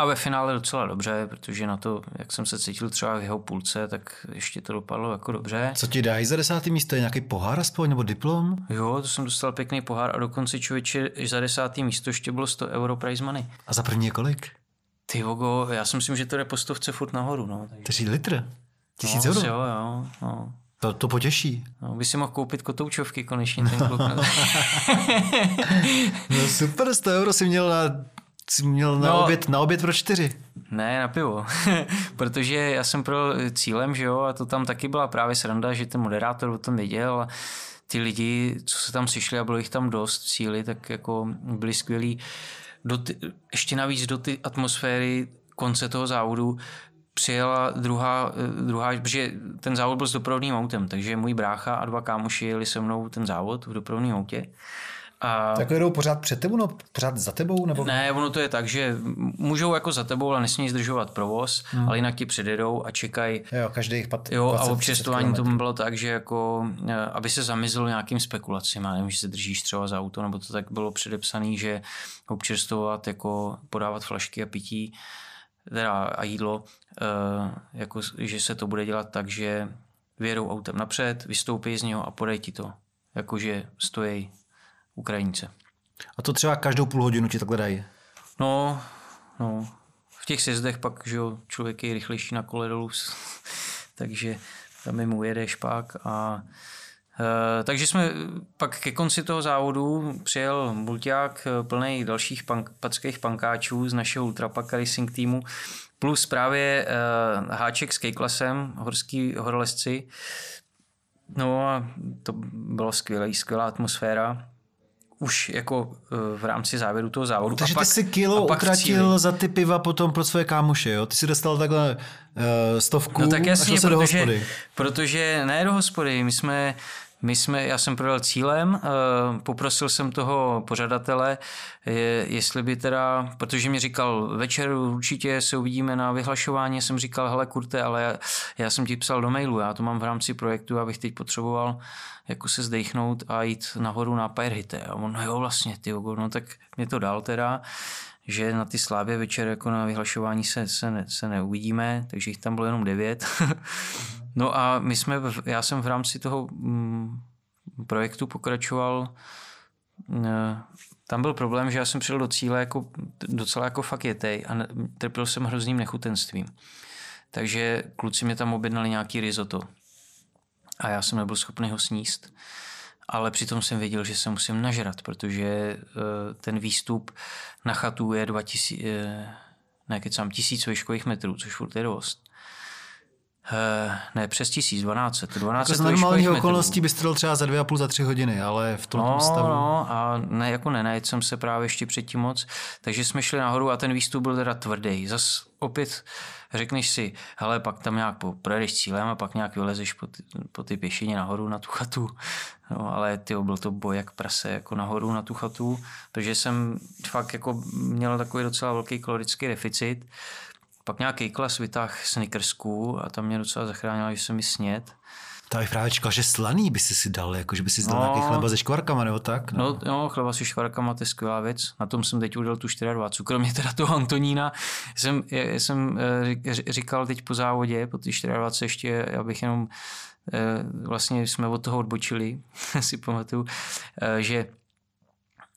a ve finále docela dobře, protože na to, jak jsem se cítil třeba v jeho půlce, tak ještě to dopadlo jako dobře. Co ti dají za desátý místo? Je nějaký pohár aspoň nebo diplom? Jo, to jsem dostal pěkný pohár a dokonce člověče za desátý místo ještě bylo 100 euro prize money. A za první je kolik? Ty vogo, já si myslím, že to jde po stovce furt nahoru. No, takže... litr? Tisíc no, euro? Jo, jo, no. To, to potěší. No, by si mohl koupit kotoučovky konečně ten kluk. no super, 100 euro si měl na Jsi měl na, no, oběd, na oběd pro čtyři. Ne, na pivo. Protože já jsem pro cílem, že jo, a to tam taky byla právě sranda, že ten moderátor o tom věděl a ty lidi, co se tam přišli a bylo jich tam dost cíly, tak jako byli skvělí. Do ty, ještě navíc do ty atmosféry konce toho závodu přijela druhá, druhá, protože ten závod byl s doprovodným autem, takže můj brácha a dva kámoši jeli se mnou ten závod v doprovodném autě. A... Tak jedou pořád před tebou, no pořád za tebou? Nebo... Ne, ono to je tak, že můžou jako za tebou, ale nesmí zdržovat provoz, hmm. ale jinak ti předjedou a čekají. Jo, každých pat, Jo, a občerstování to bylo tak, že jako, eh, aby se zamizl nějakým spekulacím, já nevím, že se držíš třeba za auto, nebo to tak bylo předepsané, že občerstvovat, jako podávat flašky a pití, teda a jídlo, eh, jako, že se to bude dělat tak, že vědou autem napřed, vystoupí z něho a podej ti to. Jakože stojí Ukrajince. A to třeba každou půl hodinu ti takhle dají? No, no. V těch sjezdech pak, že jo, člověk je rychlejší na kole dolů, takže tam mu jede špák a e, takže jsme pak ke konci toho závodu přijel mulťák e, plný dalších pank, packých pankáčů z našeho Ultrapak Racing týmu, plus právě e, háček s K-klasem, horský horolezci. No a to bylo skvělé, skvělá atmosféra už jako eh, v rámci závěru toho závodu. Takže a pak, ty si kilo utratil za ty piva potom pro své kámoše, jo? Ty si dostal takhle uh, stovku no tak jasně, a šel se protože, do hospody. Protože ne do hospody, my jsme my jsme, já jsem prodal cílem, eh, poprosil jsem toho pořadatele, jestli by teda, protože mi říkal, večer určitě se uvidíme na vyhlašování, jsem říkal, hele kurte, ale já, já jsem ti psal do mailu, já to mám v rámci projektu, abych teď potřeboval jako se zdechnout a jít nahoru na Pirehite. A on, no jo, vlastně, ty no tak mě to dal teda, že na ty slávě večer jako na vyhlašování se, se, ne, se neuvidíme, takže jich tam bylo jenom devět. no a my jsme, já jsem v rámci toho mm, projektu pokračoval eh, tam byl problém, že já jsem přijel do cíle jako, docela jako fakt jetej a trpěl jsem hrozným nechutenstvím. Takže kluci mě tam objednali nějaký risotto a já jsem nebyl schopný ho sníst. Ale přitom jsem věděl, že se musím nažrat, protože eh, ten výstup na chatu je 2000, eh, ne, kecám, tisíc výškových metrů, což furt je dost. Uh, ne, přes tisíc, 12. 12 jako z normálních okolností bys to třeba za dvě a půl, za tři hodiny, ale v tom no, stavu. No, a ne, jako nenajet jsem se právě ještě předtím moc, takže jsme šli nahoru a ten výstup byl teda tvrdý. Zas opět řekneš si, hele, pak tam nějak projedeš cílem a pak nějak vylezeš po ty, po ty pěšině nahoru na tu chatu. No, ale ty byl to boj jak prase, jako nahoru na tu chatu, protože jsem fakt jako měl takový docela velký kalorický deficit. Pak nějaký klas vytáh snickersku a tam mě docela zachránila, že jsem mi snět. To bych právě čekal, že slaný by si si dal, jako že by si dal no, nějaký chleba se škvarkama nebo tak. No, no chleba se škvarkama, to je skvělá věc. Na tom jsem teď udělal tu 24. Kromě teda toho Antonína, jsem, jsem eh, říkal teď po závodě, po té 24 ještě, abych jenom eh, vlastně jsme od toho odbočili, si pamatuju, eh, že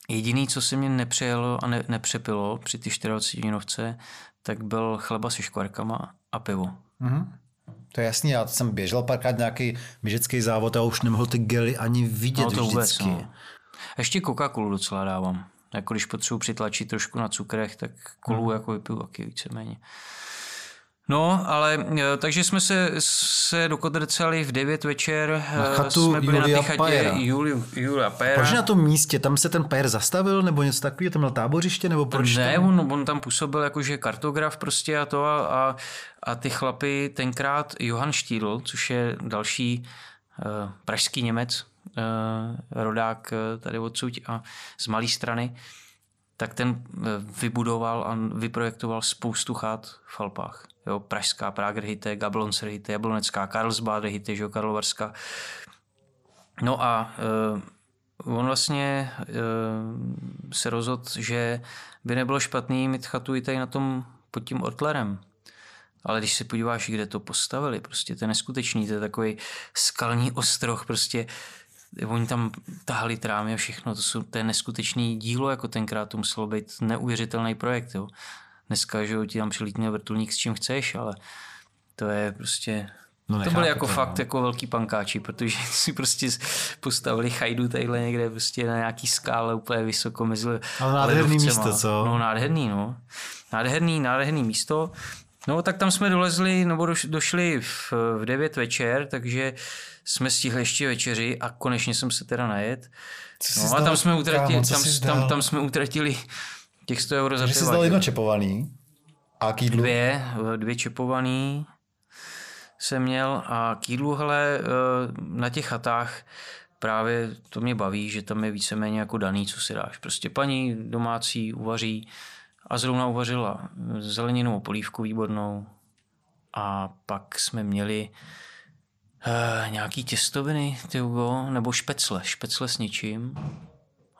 jediný, co se mě nepřejelo a ne, nepřepilo při ty 24 hodinovce, tak byl chleba se škvarkama a pivo. Mm-hmm. To je jasný, já jsem běžel párkrát nějaký běžecký závod a už nemohl ty gely ani vidět no, to vůbec, vždycky. No. Ještě Coca-Colu docela dávám. Jako když potřebuji přitlačit trošku na cukrech, tak kolu hmm. jako vypiju taky víceméně. No, ale e, takže jsme se, se dokodrceli v 9 večer. Na e, chatu jsme byli Julia na chatě Pajera. Juli, Julia Pajera. Proč na tom místě? Tam se ten Pajer zastavil nebo něco takového? Tam měl tábořiště nebo proč? Ne, tam? On, on tam působil jakože kartograf prostě a to a, a, a ty chlapy tenkrát Johan Štídl, což je další uh, pražský Němec, uh, rodák uh, tady odsud a z malé strany, tak ten vybudoval a vyprojektoval spoustu chat v Alpách jo, Pražská, Pragerhytte, Gablonserhytte, Jablonecká, Karlsbadehytte, že Karlovarská. No a uh, on vlastně uh, se rozhodl, že by nebylo špatný mít chatu i tady na tom pod tím Ortlerem. Ale když se podíváš, kde to postavili, prostě to je neskutečný, to je takový skalní ostroh, prostě oni tam tahali trámy a všechno, to, jsou, to je neskutečný dílo, jako tenkrát to muselo být neuvěřitelný projekt. Jo. Dneska, že ti tam přilítne vrtulník s čím chceš, ale to je prostě No to byly jako to, fakt no. jako velký pankáči, protože si prostě postavili chajdu tadyhle někde prostě na nějaký skále úplně vysoko mezi Ale nádherný místo, co? No nádherný, no. Nádherný, nádherný místo. No tak tam jsme dolezli, nebo došli v, v 9 večer, takže jsme stihli ještě večeři a konečně jsem se teda najet. No a tam jsme, utratili, tam, tam, tam jsme utratili Těch 100 euro za ty jsi dal jedno čepovaný a k jídlu? Dvě, dvě čepovaný jsem měl a k jídlu, hele, eh, na těch chatách právě to mě baví, že tam je víceméně jako daný, co si dáš. Prostě paní domácí uvaří a zrovna uvařila zeleninu polívku výbornou a pak jsme měli uh, nějaký těstoviny, tyjo, nebo špecle, špecle s ničím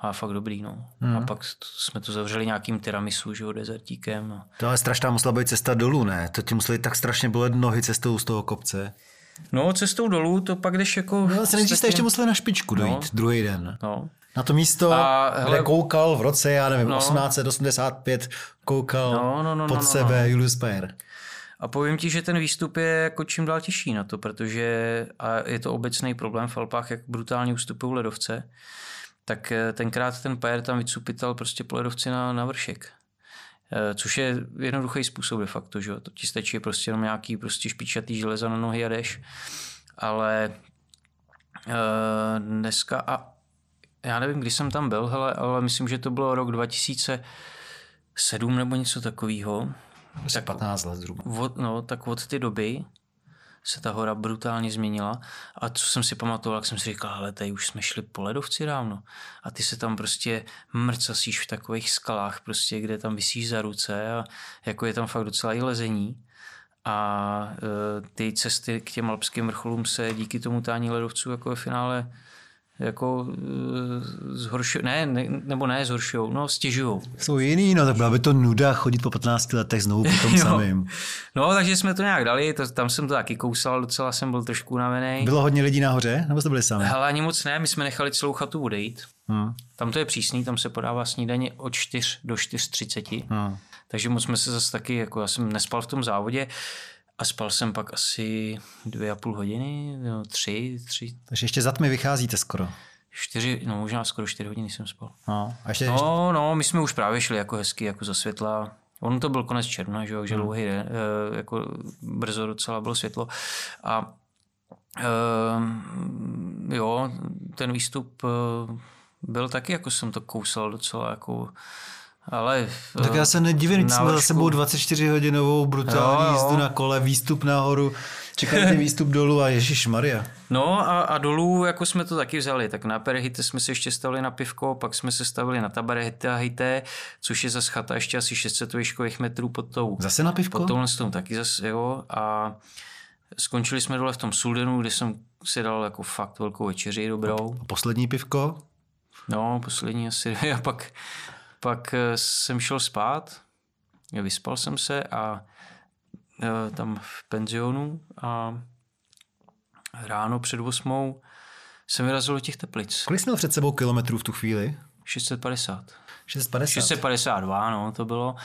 a fakt dobrý, no. Hmm. A pak jsme to zavřeli nějakým tiramisu, že jo, dezertíkem. No. To ale strašná musela být cesta dolů, ne? To ti museli tak strašně bolet nohy cestou z toho kopce. No, cestou dolů, to pak jdeš jako... No, se nejdřív jste ještě museli na špičku dojít, no. druhý den. No. Na to místo, a, hele, kde koukal v roce, já nevím, no. 1885, koukal no, no, no, pod no, no, sebe no. Julius Baer. A povím ti, že ten výstup je jako čím dál těžší na to, protože a je to obecný problém v Alpách, jak brutálně ustupují ledovce tak eh, tenkrát ten pajer tam vycupital prostě poledovci na, na vršek. Eh, což je jednoduchý způsob de facto, že To ti stačí prostě jenom nějaký prostě špičatý železa na nohy a jdeš. Ale e, dneska a já nevím, kdy jsem tam byl, hele, ale myslím, že to bylo rok 2007 nebo něco takového. Tak 15 let zhruba. Od, no, tak od té doby se ta hora brutálně změnila. A co jsem si pamatoval, jak jsem si říkal, ale tady už jsme šli po ledovci dávno. A ty se tam prostě mrcasíš v takových skalách, prostě, kde tam vysíš za ruce a jako je tam fakt docela i lezení. A e, ty cesty k těm alpským vrcholům se díky tomu tání ledovců jako ve finále jako eh, zhoršují, ne, ne, nebo ne zhoršují, no stěžují. Jsou jiný, no tak byla by to nuda chodit po 15 letech znovu po tom samým. No, takže jsme to nějak dali, to, tam jsem to taky kousal, docela jsem byl trošku unavený. Bylo hodně lidí nahoře, nebo jste byli sami? Hele, ani moc ne, my jsme nechali celou chatu odejít. Hmm. Tam to je přísný, tam se podává snídaně od 4 do 4.30. Hmm. Takže moc jsme se zase taky, jako já jsem nespal v tom závodě, a spal jsem pak asi dvě a půl hodiny, no, tři, tři. Takže ještě za tmy vycházíte skoro. Čtyři, no možná skoro čtyři hodiny jsem spal. No, a ještě, no, ještě... no, my jsme už právě šli jako hezky, jako za světla. On to byl konec června, že, že hmm. dlouhý den, eh, jako brzo docela bylo světlo. A uh, jo, ten výstup uh, byl taky, jako jsem to kousal docela jako ale tak já se nedivím, jsme za sebou 24 hodinovou brutální jo, jo. jízdu na kole, výstup nahoru, čekajte výstup dolů a Ježíš Maria. No a, a dolů jako jsme to taky vzali, tak na Perehite jsme se ještě stavili na pivko, pak jsme se stavili na Tabarehite, což je zase chata ještě asi 600 výškových metrů pod tou. Zase na pivko? Pod touhle taky zase, jo. A skončili jsme dole v tom Suldenu, kde jsem si dal jako fakt velkou večeři dobrou. A poslední pivko? No, poslední asi A pak, pak eh, jsem šel spát, vyspal jsem se a eh, tam v penzionu a ráno před osmou jsem vyrazil do těch teplic. Kolik jsi měl před sebou kilometrů v tu chvíli? 650. 650? 652, no, to bylo.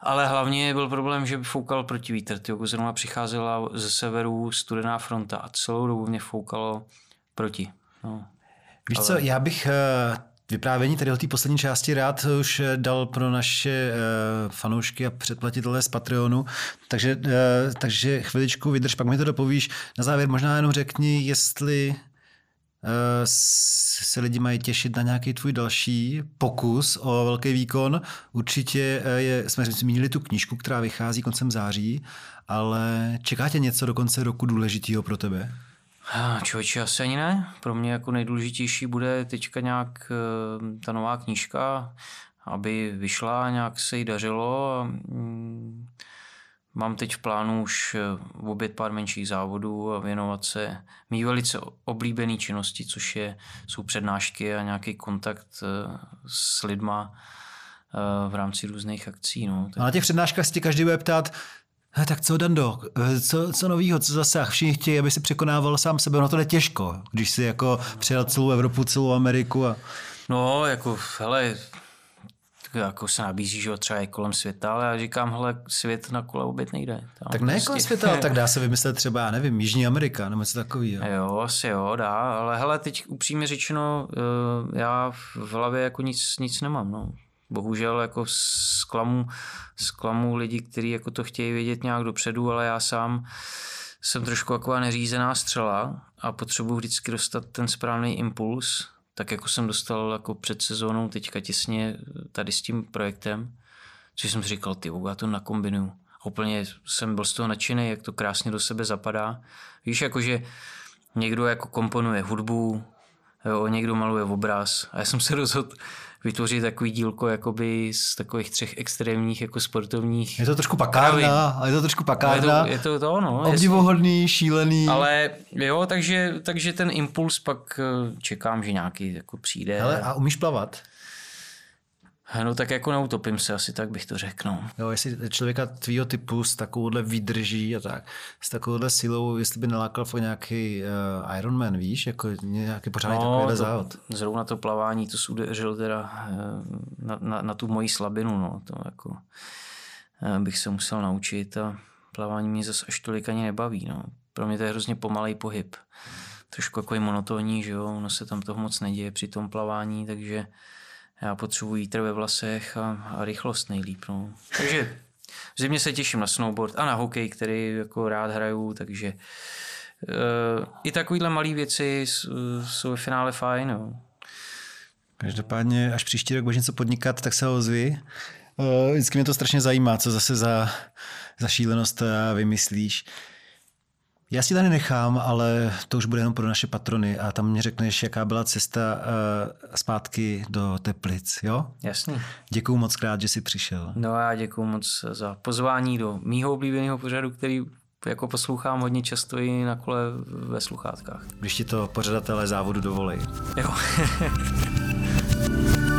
Ale hlavně byl problém, že foukal protivítr. Tyjo, zrovna přicházela ze severu studená fronta a celou dobu mě foukalo proti. No. Víš Ale... co, já bych uh, vyprávění tady o té poslední části rád už dal pro naše uh, fanoušky a předplatitele z Patreonu, takže, uh, takže chviličku vydrž, pak mi to dopovíš. Na závěr možná jenom řekni, jestli se lidi mají těšit na nějaký tvůj další pokus o velký výkon. Určitě je, jsme zmínili tu knížku, která vychází koncem září, ale čeká tě něco do konce roku důležitého pro tebe? Člověče, asi ani ne. Pro mě jako nejdůležitější bude teďka nějak eh, ta nová knížka, aby vyšla, nějak se jí dařilo. Mm, mám teď v plánu už eh, obět pár menších závodů a věnovat se mý velice oblíbený činnosti, což je, jsou přednášky a nějaký kontakt eh, s lidma v rámci různých akcí. No. A na těch přednáškách si každý bude ptát, He, tak co Dando, eh, co, co novýho, co zase? Všichni chtějí, aby si překonával sám sebe, no to je těžko, když si jako přijel celou Evropu, celou Ameriku. A... No, jako, hele, jako se nabízí, že třeba je kolem světa, ale já říkám, hele, svět na kole obět nejde. Tam tak ne prostě... kolem světa, tak dá se vymyslet třeba, já nevím, Jižní Amerika nebo něco takového. Jo, asi jo, dá, ale hele, teď upřímně řečeno, eh, já v hlavě jako nic, nic nemám, no bohužel jako zklamu, zklamu lidi, kteří jako to chtějí vědět nějak dopředu, ale já sám jsem trošku taková neřízená střela a potřebuji vždycky dostat ten správný impuls, tak jako jsem dostal jako před sezónou teďka těsně tady s tím projektem, což jsem si říkal, ty já to nakombinuju. A úplně jsem byl z toho nadšený, jak to krásně do sebe zapadá. Víš, jakože někdo jako komponuje hudbu, jo, někdo maluje obraz a já jsem se rozhodl vytvořit takový dílko jakoby z takových třech extrémních jako sportovních. Je to trošku pakárna, a je to trošku pakárna. Je to, je to, to no. Obdivohodný, jasný. šílený. Ale jo, takže, takže ten impuls pak eh, čekám, že nějaký jako přijde. Hele, a umíš plavat? No tak jako neutopím se, asi tak bych to řekl. No. Jo, jestli člověka tvýho typu s takovouhle výdrží a tak, s takovouhle silou, jestli by nalákal v nějaký uh, Ironman, víš, jako nějaký pořádný no, takovýhle závod. Zrovna to plavání, to udeřil teda uh, na, na, na, tu moji slabinu, no, to jako uh, bych se musel naučit a plavání mě zase až tolik ani nebaví, no. Pro mě to je hrozně pomalý pohyb. Trošku jako monotónní, že jo, ono se tam toho moc neděje při tom plavání, takže já potřebuji vítr ve vlasech a, a rychlost nejlíp. No. Takže v zimě se těším na snowboard a na hokej, který jako rád hraju, takže uh, i takovýhle malé věci jsou ve finále fajn. No. Každopádně, až příští rok budeš něco podnikat, tak se ho ozvi. Uh, vždycky mě to strašně zajímá, co zase za, za šílenost eh, vymyslíš. Já si tady nechám, ale to už bude jenom pro naše patrony a tam mě řekneš, jaká byla cesta uh, zpátky do Teplic, jo? Jasně. Děkuju moc krát, že jsi přišel. No a děkuju moc za pozvání do mýho oblíbeného pořadu, který jako poslouchám hodně často i na kole ve sluchátkách. Když ti to pořadatelé závodu dovolej. Jo.